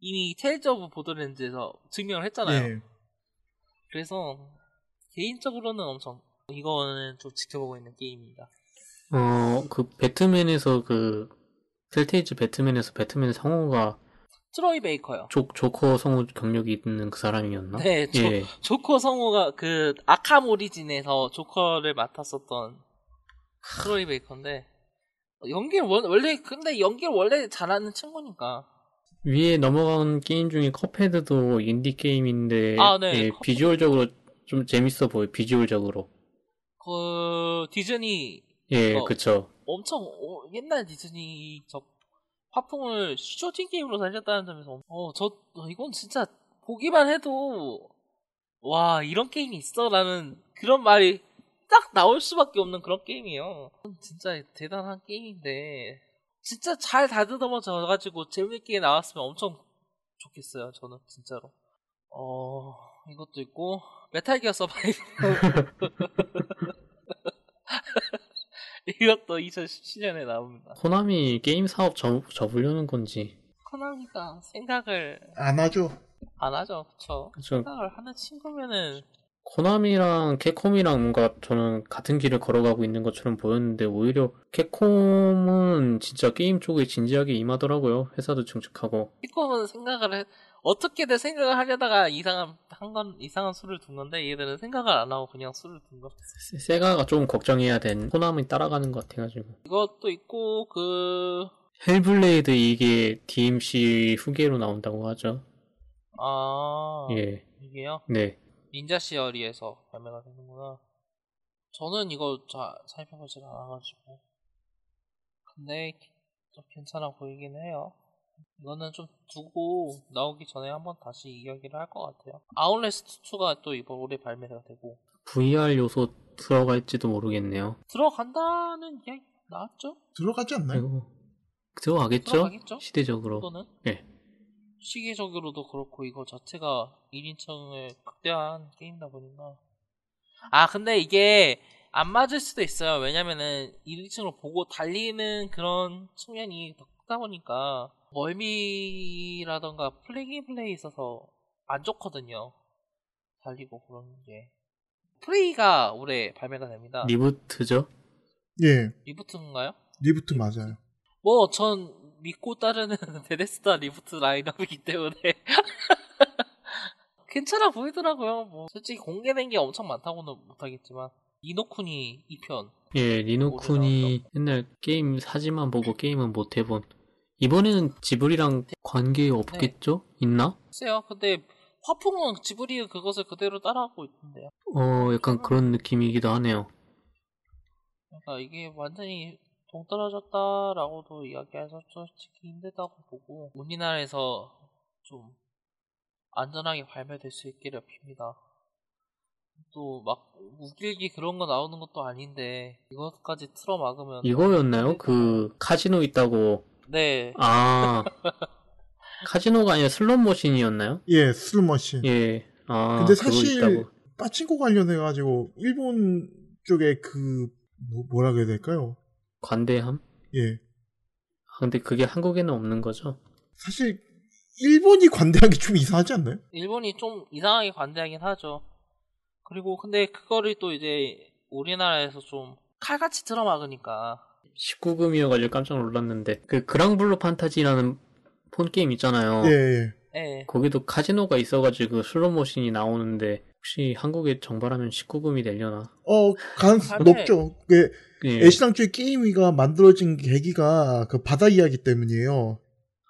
이미 테일즈 오브 보더랜드에서 증명을 했잖아요. 예. 그래서 개인적으로는 엄청 이거는 좀 지켜보고 있는 게임입니다. 어, 그 배트맨에서 그 텔테일즈 배트맨에서 배트맨 성우가 트로이 베이커요. 조, 조커 성우 경력이 있는 그 사람이었나? 네, 조, 예. 조커 성우가 그 아캄 오리진에서 조커를 맡았었던 트로이 베이커인데 연기를 원, 원래 근데 연기를 원래 잘하는 친구니까 위에 넘어간 게임 중에 컵헤드도 인디 게임인데 아, 네. 예. 비주얼적으로 좀 재밌어 보여. 비주얼적으로. 그 디즈니 예, 어. 그쵸. 엄청 어, 옛날 디즈니 저 화풍을 슈팅 게임으로 살렸다는 점에서 어 저 이건 진짜 보기만 해도 와 이런 게임이 있어라는 그런 말이 딱 나올 수밖에 없는 그런 게임이에요. 진짜 대단한 게임인데 진짜 잘 다듬어져 가지고 재밌게 나왔으면 엄청 좋겠어요. 저는 진짜로. 어 이것도 있고 메탈 기어 서바이브 이것도 2017년에 나옵니다. 코나미 게임 사업 접, 접으려는 건지. 코나미가 생각을 안 하죠. 안 하죠, 그쵸? 그쵸. 생각을 하는 친구면은 코나미랑 캡콤이랑 뭔가 저는 같은 길을 걸어가고 있는 것처럼 보였는데 오히려 캡콤은 진짜 게임 쪽에 진지하게 임하더라고요. 회사도 증축하고. 캡콤은 생각을 해, 어떻게든 생각을 하려다가 이상한 한 건 이상한 수를 둔 건데 얘들은 생각을 안 하고 그냥 수를 둔 거. 세- 세가가 좀 걱정해야 된 코나미 따라가는 것 같아가지고. 이것도 있고 그 헬블레이드 이게 DMC 후계로 나온다고 하죠. 아, 예. 이게요? 네. 닌자 시어리에서 발매가 되는구나. 저는 이거 자, 살펴보질 않아가지고. 근데 좀 괜찮아 보이긴 해요. 이거는 좀 두고 나오기 전에 한번 다시 이야기를 할 것 같아요. 아웃레스트 2가 또 이번 올해 발매가 되고 VR 요소 들어갈지도 모르겠네요. 들어간다는 이야기 나왔죠? 들어가지 않나요? 아이고. 들어가겠죠? 들어가겠죠? 시대적으로. 이거는 예. 시기적으로도 그렇고 이거 자체가 1인칭을 극대화한 게임이다 보니까 아 근데 이게 안 맞을 수도 있어요 왜냐면은 1인칭으로 보고 달리는 그런 측면이 더 크다 보니까 멀미라던가 플래기 플레이 있어서 안 좋거든요 달리고 그러는 게 프레이가 올해 발매가 됩니다 리부트죠? 예, 리부트인가요? 리부트 맞아요. 뭐 전 믿고 따르는 베데스다 리부트 라인업이기 때문에 괜찮아 보이더라고요. 뭐 솔직히 공개된 게 엄청 많다고는 못하겠지만 이노쿤이 2편 예, 리노쿤이 옛날 게임 사진만 보고 게임은 못 해본. 이번에는 지브리랑 관계 없겠죠? 있나? 글쎄요. 근데 화풍은 지브리 그것을 그대로 따라하고 있던데요. 어, 약간 그런 느낌이기도 하네요. 그러니까 이게 완전히 동떨어졌다라고도 이야기해서 솔직히 힘들다고 보고 우리나라에서 좀 안전하게 발매될 수 있기를 빕니다. 또 막 우길기 그런 거 나오는 것도 아닌데 이것까지 틀어 막으면 이거였나요? 그 카지노 있다고. 네 아, 카지노가 아니라 슬롯 머신이었나요? 예, 슬머신. 예. 아, 근데 사실. 빠친코 관련해 가지고 일본 쪽에 그 뭐, 뭐라 그래야 될까요? 관대함? 예, 아, 근데 그게 한국에는 없는 거죠? 사실 일본이 관대한 게 좀 이상하지 않나요? 일본이 좀 이상하게 관대하긴 하죠. 그리고 근데 그거를 또 이제 우리나라에서 좀 칼같이 틀어 막으니까 19금이어가지고 깜짝 놀랐는데. 그 Granblue Fantasy라는 폰 게임 있잖아요. 예, 예. 예. 거기도 카지노가 있어가지고 슬롯 머신이 나오는데 혹시 한국에 정발하면 19금이 되려나? 어, 가능성 발매- 높죠. 그 예. 애시당초에 게임위가 만들어진 계기가 그 바다 이야기 때문이에요.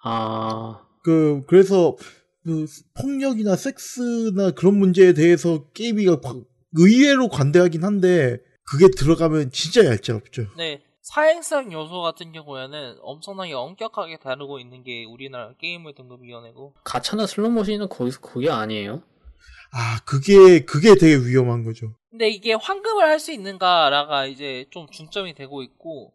아, 그 그래서 그 폭력이나 섹스나 그런 문제에 대해서 게임위가 과- 의외로 관대하긴 한데 그게 들어가면 진짜 얄짤없죠. 네. 사행성 요소 같은 경우에는 엄청나게 엄격하게 다루고 있는 게 우리나라 게임을 등급위원회고 가차나 슬롯 머신은 거기서 그게 아니에요? 아 그게 그게 되게 위험한 거죠. 근데 이게 환급을 할 수 있는가라가 이제 좀 중점이 되고 있고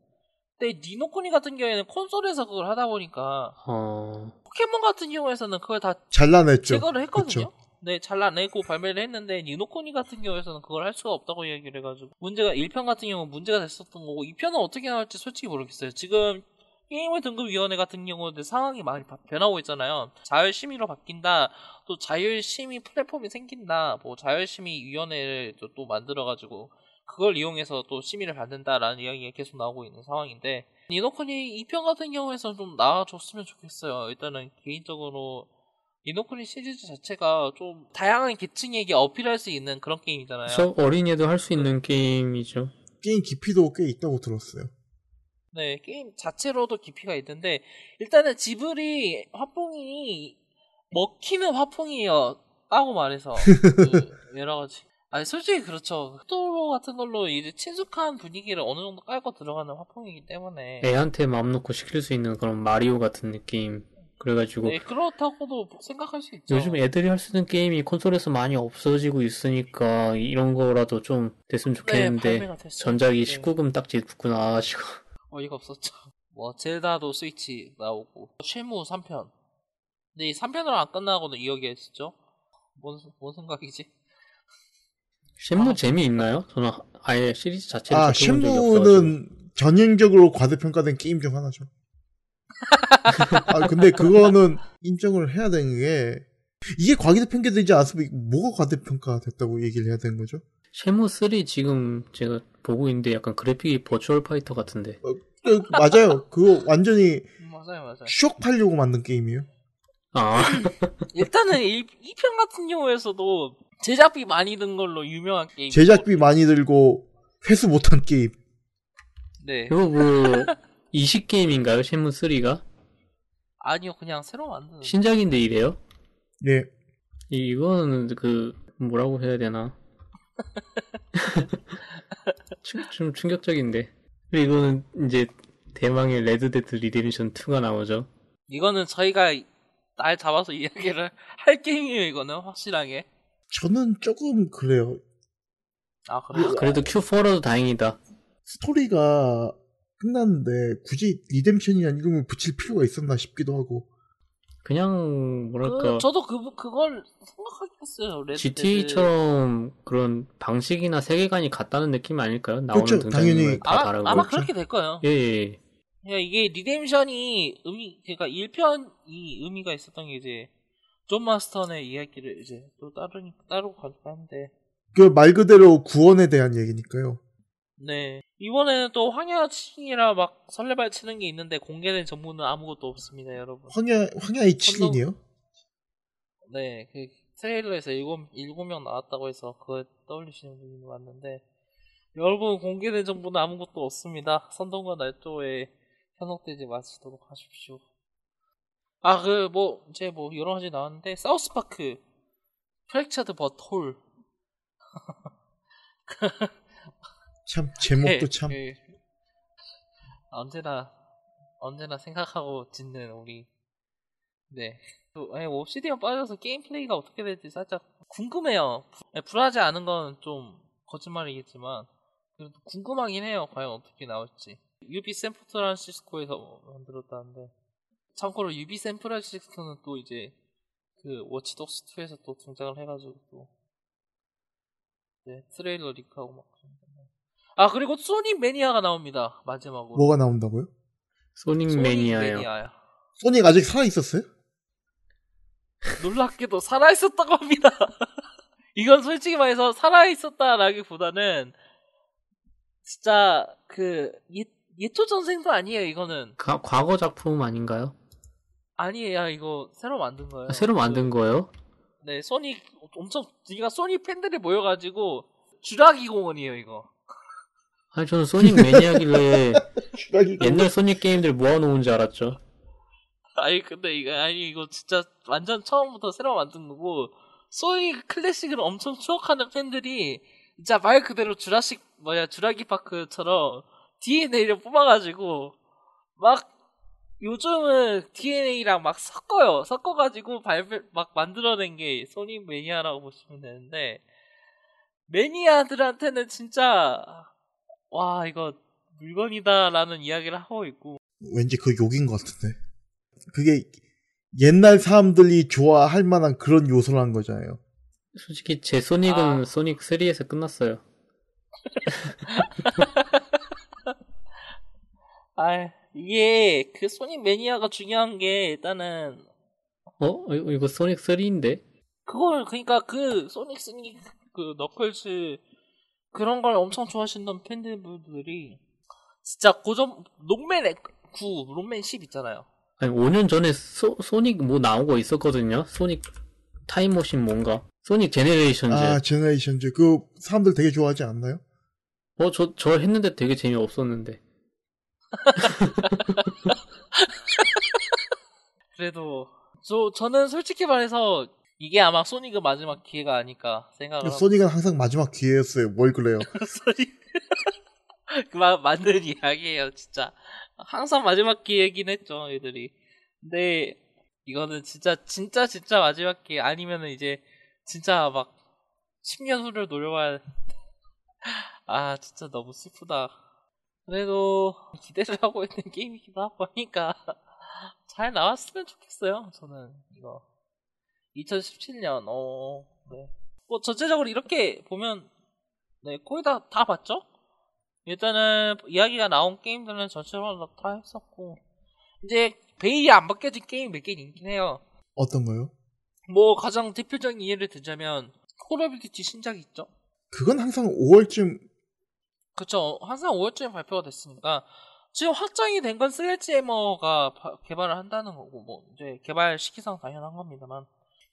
근데 니노코니 같은 경우에는 콘솔에서 그걸 하다 보니까 어, 포켓몬 같은 경우에서는 그걸 다 잘라냈죠. 제거를 했거든요. 그쵸. 네, 잘라내고 발매를 했는데 니노코니 같은 경우에서는 그걸 할 수가 없다고 얘기를 해가지고 문제가 1편 같은 경우는 문제가 됐었던 거고 2편은 어떻게 나올지 솔직히 모르겠어요. 지금 게임의 등급위원회 같은 경우는 상황이 많이 바- 변하고 있잖아요. 자율심의로 바뀐다, 또 자율심의 플랫폼이 생긴다, 뭐 자율심의 위원회를 또, 또 만들어가지고 그걸 이용해서 또 심의를 받는다라는 이야기가 계속 나오고 있는 상황인데 니노코니 2편 같은 경우에서는 좀 나아졌으면 좋겠어요. 일단은 개인적으로 니노코니 시리즈 자체가 좀 다양한 계층에게 어필할 수 있는 그런 게임이잖아요. 저 어린이도 할 수 있는 게임이죠. 게임 깊이도 꽤 있다고 들었어요. 네, 게임 자체로도 깊이가 있는데 일단은 지브리 화풍이 먹히는 화풍이에요. 따고 말해서 그 여러 가지 아니 솔직히 그렇죠. 토토로 같은 걸로 이제 친숙한 분위기를 어느 정도 깔고 들어가는 화풍이기 때문에 애한테 마음 놓고 시킬 수 있는 그런 마리오 같은 느낌. 그래가지고 네, 그렇다고도 생각할 수 있죠. 요즘 애들이 할 수 있는 게임이 콘솔에서 많이 없어지고 있으니까 이런 거라도 좀 됐으면 네, 좋겠는데 됐어요. 전작이 네. 19금 딱지 붙고 나와가지고 어이가 없었죠. 뭐 젤다도 스위치 나오고 쉐무 3편. 근데 이 3편으로 안 끝나고는 이야기했었죠. 뭔, 뭔 생각이지? 쉔무 아. 재미있나요? 저는 아예 시리즈 자체를 아, 쉔무는 전형적으로 과대평가된 게임 중 하나죠. 아, 근데 그거는 인정을 해야 되는 게, 이게 과대평가되지 않았으면 뭐가 과대평가 됐다고 얘기를 해야 되는 거죠? 쉔무 3 지금 제가 보고 있는데 약간 그래픽이 Virtua Fighter 같은데 그, 맞아요. 그거 완전히 음, 맞아요, 맞아요. 쇼 팔려고 만든 게임이에요. 아 일단은 1, 2편 같은 경우에서도 제작비 많이 든 걸로 유명한 게임. 제작비 많이 들고 회수 못한 게임. 네. 이거 뭐 이식 게임인가요? 쉐무 3가 아니요, 그냥 새로 만든. 신작인데 이래요? 네. 이- 이거는 그 뭐라고 해야 되나 충- 좀 충격적인데 그리고 이거는 이제 대망의 Red Dead Redemption 2가 나오죠 이거는 저희가 날 잡아서 이야기를 할 게임이에요, 이거는 확실하게. 저는 조금 그래요. 아, 그래요? 그래도 Q4라도 다행이다 스토리가 끝났는데 굳이 Redemption이란 이름을 붙일 필요가 있었나 싶기도 하고. 그냥 뭐랄까 그, 저도 그, 그걸. Red GTA처럼 그런 방식이나 세계관이 같다는 느낌 아닐까요? 나오는 그렇죠. 당연히. 등장인물 다 아마, 다르고 아마 그렇죠. 그렇게 될 거예요. 예, 예. 그러니까 이게 Redemption이 의미, 그러니까 1편이 의미가 있었던 게 이제 존 마스턴의 이야기를 이제 또 따르니, 따로 가니까 한데, 그 말 그대로 구원에 대한 얘기니까요. 네. 이번에는 또 황야의 칠인이라 막 설레발 치는 게 있는데 공개된 정보는 아무것도 없습니다, 여러분. 황야, 황야의 칠인이요? 네, 그 트레일러에서 일곱, 일곱 명 나왔다고 해서 그걸 떠올리시는 분이 많는데, 여러분 공개된 정보는 아무것도 없습니다. 선동과 날조에 현혹되지 마시도록 하십시오. 아, 그, 뭐, 이제 뭐, 여러 가지 나왔는데, 사우스파크, 프랙처드 버톨. 참, 제목도 참. 그, 언제나, 언제나 생각하고 짓는 우리. 네. 또, 아니, 옵시디언 빠져서 게임 플레이가 어떻게 될지 살짝 궁금해요. 부- 불하지 않은 건 좀 거짓말이겠지만, 궁금하긴 해요. 과연 어떻게 나올지. 유비 샌프란시스코에서 만들었다는데. 참고로 유비 샌프란시스코는 또 이제, 그, 워치독스 2에서 또 등장을 해가지고 또, 네, 트레일러 리크하고 막 그런 거. 아, 그리고 소닉 매니아가 나옵니다. 마지막으로. 뭐가 나온다고요? 소닉 소닉 매니아요. 매니아요. 소닉 아직 살아 있었어요? 놀랍게도 살아 있었다고 합니다. 이건 솔직히 말해서 살아 있었다라기보다는 진짜 그 예, 예초 전생도 아니에요. 이거는 가- 과거 작품 아닌가요? 아니에요. 이거 새로 만든 거예요. 아, 새로 만든 그, 거예요? 네, 소닉 엄청 그러니까 소닉 팬들이 모여가지고 주라기 공원이에요. 이거. 아니 저는 소닉 매니아길래 옛날 소닉 게임들 모아놓은 줄 알았죠. 아니 근데 이거 아니 이거 진짜 완전 처음부터 새로 만든 거고 소닉 클래식을 엄청 추억하는 팬들이 진짜 말 그대로 주라식 뭐야 주라기 파크처럼 DNA를 뽑아가지고 막 요즘은 DNA랑 막 섞어요 섞어가지고 발매 막 만들어낸 게 소닉 매니아라고 보시면 되는데 매니아들한테는 진짜 와 이거 물건이다라는 이야기를 하고 있고 왠지 그 욕인 것 같은데. 그게 옛날 사람들이 좋아할 만한 그런 요소라는 거잖아요. 솔직히 제 소닉은 아. 소닉 3에서 끝났어요. 아, 이게 그 소닉 매니아가 중요한 게 일단은 어? 이거, 이거 소닉 3인데? 그걸 그러니까 그 Sonic Sonic 그 Knuckles 그런 걸 엄청 좋아하시는 팬들분들이 진짜 고전 Rockman 9, Rockman 10 있잖아요. 아니 5년 전에 소, Sonic 뭐 나온 거 있었거든요. Sonic 타임머신 뭔가. Sonic Generations. 아, Generations. 그 사람들 되게 좋아하지 않나요? 어, 저, 저 했는데 되게 재미 없었는데. 그래도 저 저는 솔직히 말해서 이게 아마 소니가 마지막 기회가 아닐까 생각을 하고 소니가 항상 마지막 기회였어요. 뭘 그래요? 소니 그만 만든 이야기예요 진짜. 항상 마지막 기회긴 했죠 애들이. 근데 이거는 진짜 진짜 진짜 마지막 기회 아니면은 이제 진짜 막 10년 후를 노려봐야 아 진짜 너무 슬프다. 그래도 기대를 하고 있는 게임이기도 하고 하니까 잘 나왔으면 좋겠어요 저는 이거 2017년 어 네. 뭐 전체적으로 이렇게 보면 네 거의 다 다 봤죠? 일단은 이야기가 나온 게임들은 전체적으로 다 했었고 이제 베일이 안 벗겨진 게임 몇 개 있긴 해요. 어떤 거요? 뭐 가장 대표적인 예를 들자면 Call of Duty 신작이 있죠. 그건 항상 5월쯤 그쵸. 항상 5월쯤에 발표가 됐으니까 지금 확정이 된 건 슬래지해머가 바- 개발을 한다는 거고 뭐 이제 개발 시기상 당연한 겁니다만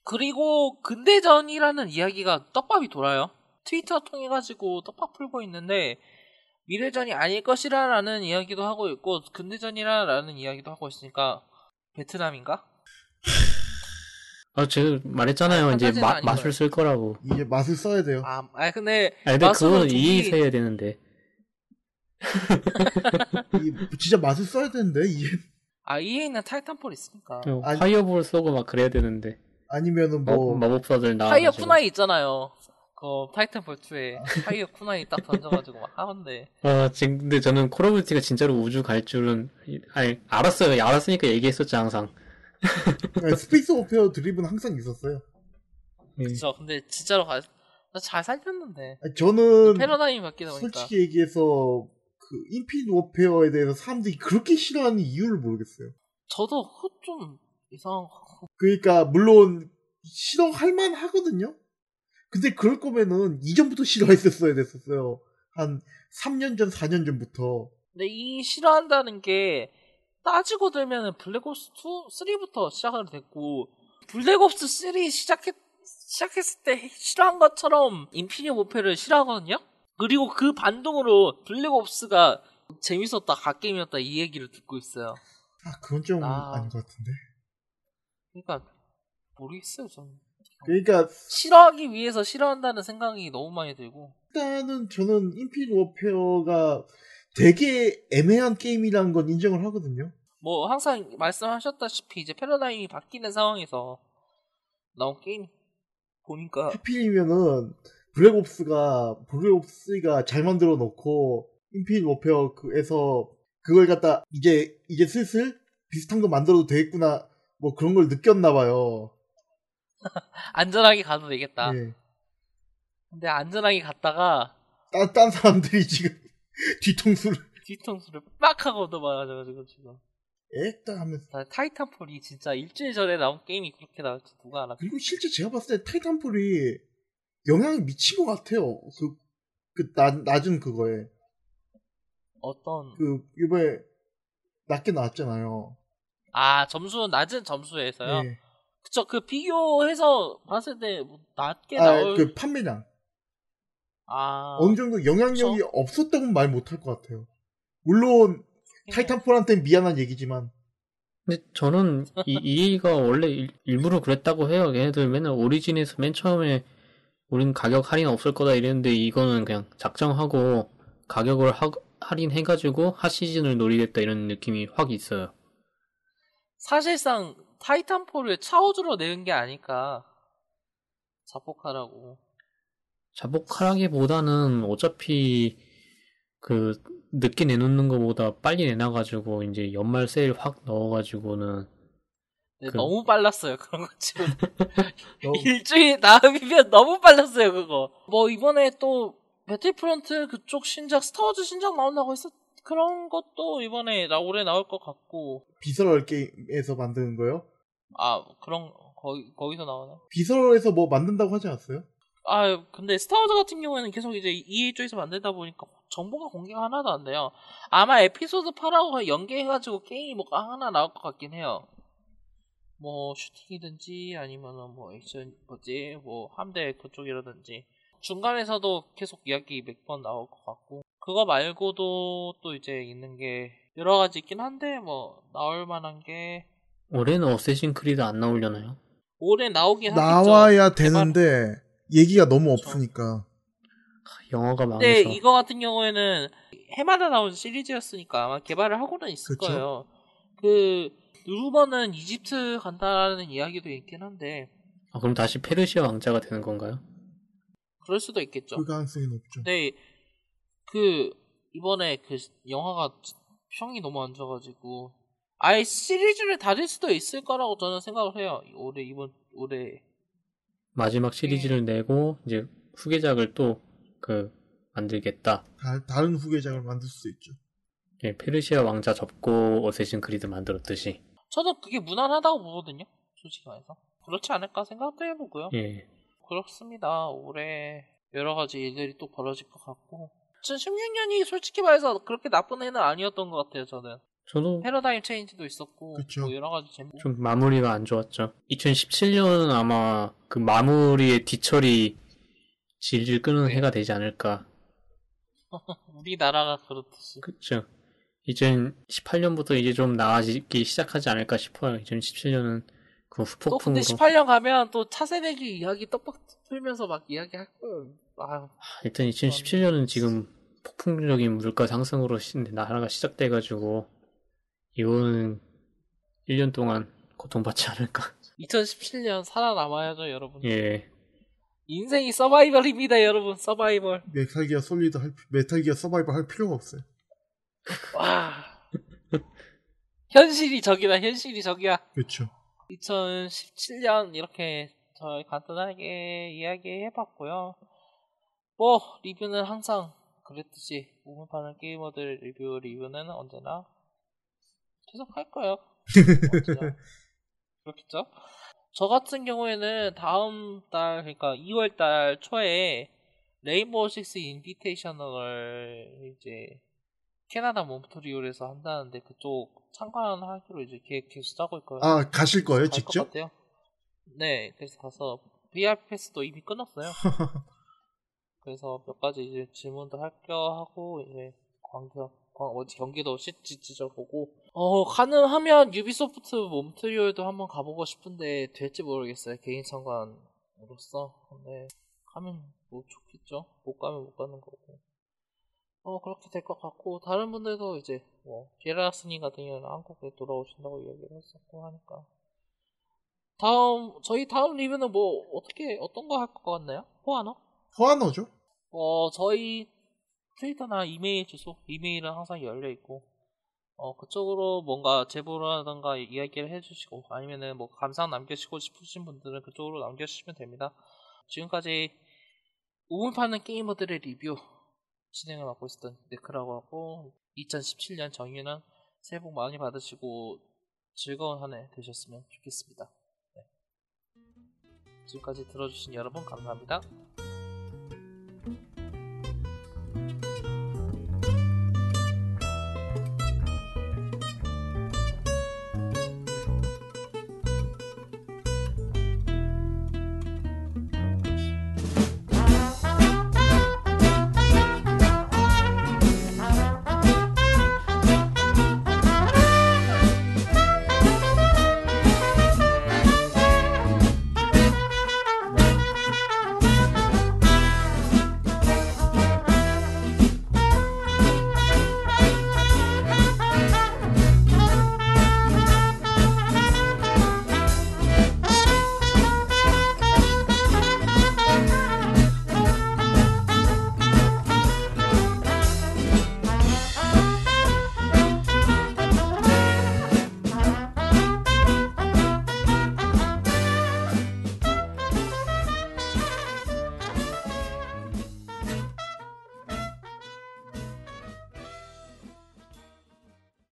그리고 근대전이라는 이야기가 떡밥이 돌아요. 트위터 통해 가지고 떡밥 풀고 있는데 미래전이 아닐 것이라라는 이야기도 하고 있고 근대전이라라는 이야기도 하고 있으니까 베트남인가? 아, 제가 말했잖아요. 아, 이제 마, 맛을. 쓸 거라고. 이제 맛을 써야 돼요. 아, 아 근데 아, 근데 그거는 좀비- EA에서 해야 되는데. 이- 진짜 맛을 써야 되는데 이게 아 EA는 타이탄폴 있으니까 어, 아니- 파이어볼 쏘고 막 그래야 되는데. 아니면은 마, 뭐 마 법사들 나. 파이어 쿠나이 있잖아요. 그 타이탄폴 2에 파이어 쿠나이 딱 던져가지고 막 하는데 아, 지금 근데 저는 콜 오브 듀티가 진짜로 우주 갈 줄은 아니 알았어요. 알았으니까 얘기했었죠 항상. space warfare 드립은 항상 있었어요. 예. 그쵸. 근데 진짜로 가, 잘 살폈는데 저는 패러다임이 바뀌다 보니까 솔직히 얘기해서 그 Infinite Warfare에 대해서 사람들이 그렇게 싫어하는 이유를 모르겠어요. 저도 좀 이상하고 그러니까 물론 싫어할 만 하거든요. 근데 그럴 거면은 이전부터 싫어했었어야 됐었어요. 한 3년 전, 4년 전부터. 근데 이 싫어한다는 게 따지고 들면은 Black Ops 2, 3부터 시작을 됐고 Black Ops 3 시작했 시작했을 때 싫어한 것처럼 Infinite Warfare를 싫어하거든요. 그리고 그 반동으로 Black Ops가 재밌었다, 갓게임이었다 이 얘기를 듣고 있어요. 아, 그건 좀 아. 아... 닌 것 같은데. 그러니까 모르겠어요, 저는. 그러니까 싫어하기 위해서 싫어한다는 생각이 너무 많이 들고 일단은 저는 Infinite Warfare가 되게 애매한 게임이라는 건 인정을 하거든요. 뭐 항상 말씀하셨다시피 이제 패러다임이 바뀌는 상황에서 나온 게임 보니까 하필이면은 블랙옵스가 블랙옵스가 잘 만들어 놓고 Infinite Warfare에서 그걸 갖다 이제 이제 슬슬 비슷한 거 만들어도 되겠구나 뭐 그런 걸 느꼈나 봐요. 안전하게 가도 되겠다. 예. 근데 안전하게 갔다가 딴, 딴 사람들이 지금 뒤통수를 뒤통수를 빡 하고 얻어맞아가지고 지금 에따 하면서 다- 타이탄폴이 진짜 일주일 전에 나온 게임이 그렇게 나올지 누가 알아? 그리고 실제 제가 봤을 때 타이탄폴이 영향이 미친 것 같아요. 그, 그 낮, 낮은 그거에 어떤 그 이번에 낮게 나왔잖아요. 아 점수 낮은 점수에서요. 예. 그쵸 그 비교해서 봤을 때뭐 낮게 나올 아, 그 판매량 아 어느 정도 영향력이 그쵸. 없었다고는 말 못할 것 같아요. 물론 타이탄폴한테는 미안한 얘기지만 근데 저는 이 EA가 원래 일, 일부러 그랬다고 해요. 걔네들 맨날 오리진에서 맨 처음에 우린 가격 할인 없을 거다 이랬는데 이거는 그냥 작정하고 가격을 하, 할인해가지고 핫 시즌을 노리겠다 이런 느낌이 확 있어요. 사실상 타이탄폴을 차우주로 내은 게 아닐까 자폭하라고. 자복하라기보다는 어차피 그 늦게 내놓는 것보다 빨리 내놔가지고 이제 연말 세일 확 넣어가지고는 근데 그- 너무 빨랐어요 그런 거 지금. 너- 일주일 다음이면 너무 빨랐어요 그거. 뭐 이번에 또 Battlefront 그쪽 신작 Star Wars 신작 나온다고 했었 그런 것도 이번에 나 올해 나올 것 같고. Visceral 게임에서 만드는 거요? 아 그런 거기 거기서 나오나? Visceral에서 뭐 만든다고 하지 않았어요? 아 근데 Star Wars 같은 경우에는 계속 이제 EA 쪽에서 만들다 보니까 정보가 공개가 하나도 안 돼요. 아마 에피소드 8하고 연계해가지고 게임이 뭐가 하나 나올 것 같긴 해요. 뭐 슈팅이든지 아니면은 뭐 액션 뭐지? 뭐 함대 그쪽이라든지. 중간에서도 계속 이야기 몇 번 나올 것 같고 그거 말고도 또 이제 있는 게 여러 가지 있긴 한데 뭐 나올 만한 게 올해는 어쌔신 크리드 안 나오려나요? 올해 나오긴 하겠죠. 나와야 개발- 되는데 얘기가 너무 그렇죠. 없으니까 영화가 근데 망해서 이거 같은 경우에는 해마다 나오는 시리즈였으니까 아마 개발을 하고는 있을 그쵸. 거예요. 그 루머는 이집트 간다라는 이야기도 있긴 한데 아, 그럼 다시 페르시아 왕자가 되는 건가요? 그럴 수도 있겠죠. 그 가능성이 높죠. 근데 그 이번에 그 영화가 평이 너무 안 좋아가지고 아예 시리즈를 다릴 수도 있을 거라고 저는 생각을 해요. 올해 이번 올해 마지막 시리즈를 내고 이제 후계작을 또 그 만들겠다. 다, 다 른 후계작을 만들 수도 있죠. 예, 페르시아 왕자 접고 어쌔신 크리드 만들었듯이. 저는 그게 무난하다고 보거든요. 솔직히 말해서 그렇지 않을까 생각도 해보고요. 예. 그렇습니다. 올해 여러 가지 일들이 또 벌어질 것 같고 2016년이 솔직히 말해서 그렇게 나쁜 해는 아니었던 것 같아요. 저는 저도 패러다임 체인지도 있었고 그쵸. 뭐 여러 가지 재밌고 좀 마무리가 안 좋았죠. 2017년은 아마 그 마무리의 뒤처리 질질 끄는 네. 해가 되지 않을까. 우리나라가 그렇듯이 그쵸. 2018년부터 이제 좀 나아지기 시작하지 않을까 싶어요. 2017년은 그또 근데 후폭풍으로. 18년 가면 또 차세대기 이야기 떡밥 풀면서 막 이야기할 거예요. 아유, 일단 2017년은 지금 폭풍적인 물가 상승으로 시- 나라가 시작돼가지고 이거는 1년 동안 고통받지 않을까. 2017년 살아남아야죠, 여러분. 예. 인생이 서바이벌입니다, 여러분. 서바이벌. 메탈기어 솔리드 할, 피- 메탈기어 서바이벌 할 필요가 없어요. 와. 현실이 적이다, 현실이 적이야. 그렇죠. 2017년 이렇게 저희 간단하게 이야기해봤고요. 뭐 리뷰는 항상 그랬듯이 우물파는 게이머들 리뷰 리뷰는 언제나 계속 할 거예요. 그렇겠죠? 저 같은 경우에는 다음 달 그러니까 2월 달 초에 레인보우 식스 인비테이셔널을 이제 캐나다 몬트리올에서 한다는데 그쪽 참관하기로 이제 계획 계속 짜고 있고요. 아 가실 거예요 직접? 네, 그래서 가서 VR 패스도 이미 끊었어요. 그래서 몇 가지 이제 질문도 할겨 하고 이제 광교 광 어디 경기도 시지지저 보고 어 가능하면 유비소프트 몬트리올도 한번 가보고 싶은데 될지 모르겠어요 개인 참관으로서 근데 가면 뭐 좋겠죠 못 가면 못 가는 거고 어 그렇게 될 것 같고 다른 분들도 이제 뭐 게라스님 같은 경우는 한국에 돌아오신다고 이야기를 했었고 하니까 다음 저희 다음 리뷰는 뭐 어떻게 어떤 거 할 것 같나요? 호하나? 허아너죠? 어 저희 트위터나 이메일 주소 이메일은 항상 열려 있고 어 그쪽으로 뭔가 제보라든가 이야기를 해주시고 아니면은 뭐 감상 남겨주시고 싶으신 분들은 그쪽으로 남겨주시면 됩니다. 지금까지 우물 파는 게이머들의 리뷰 진행을 맡고 있었던 네크라고 하고 2017년 정유는 새해 복 많이 받으시고 즐거운 한 해 되셨으면 좋겠습니다. 네. 지금까지 들어주신 여러분 감사합니다.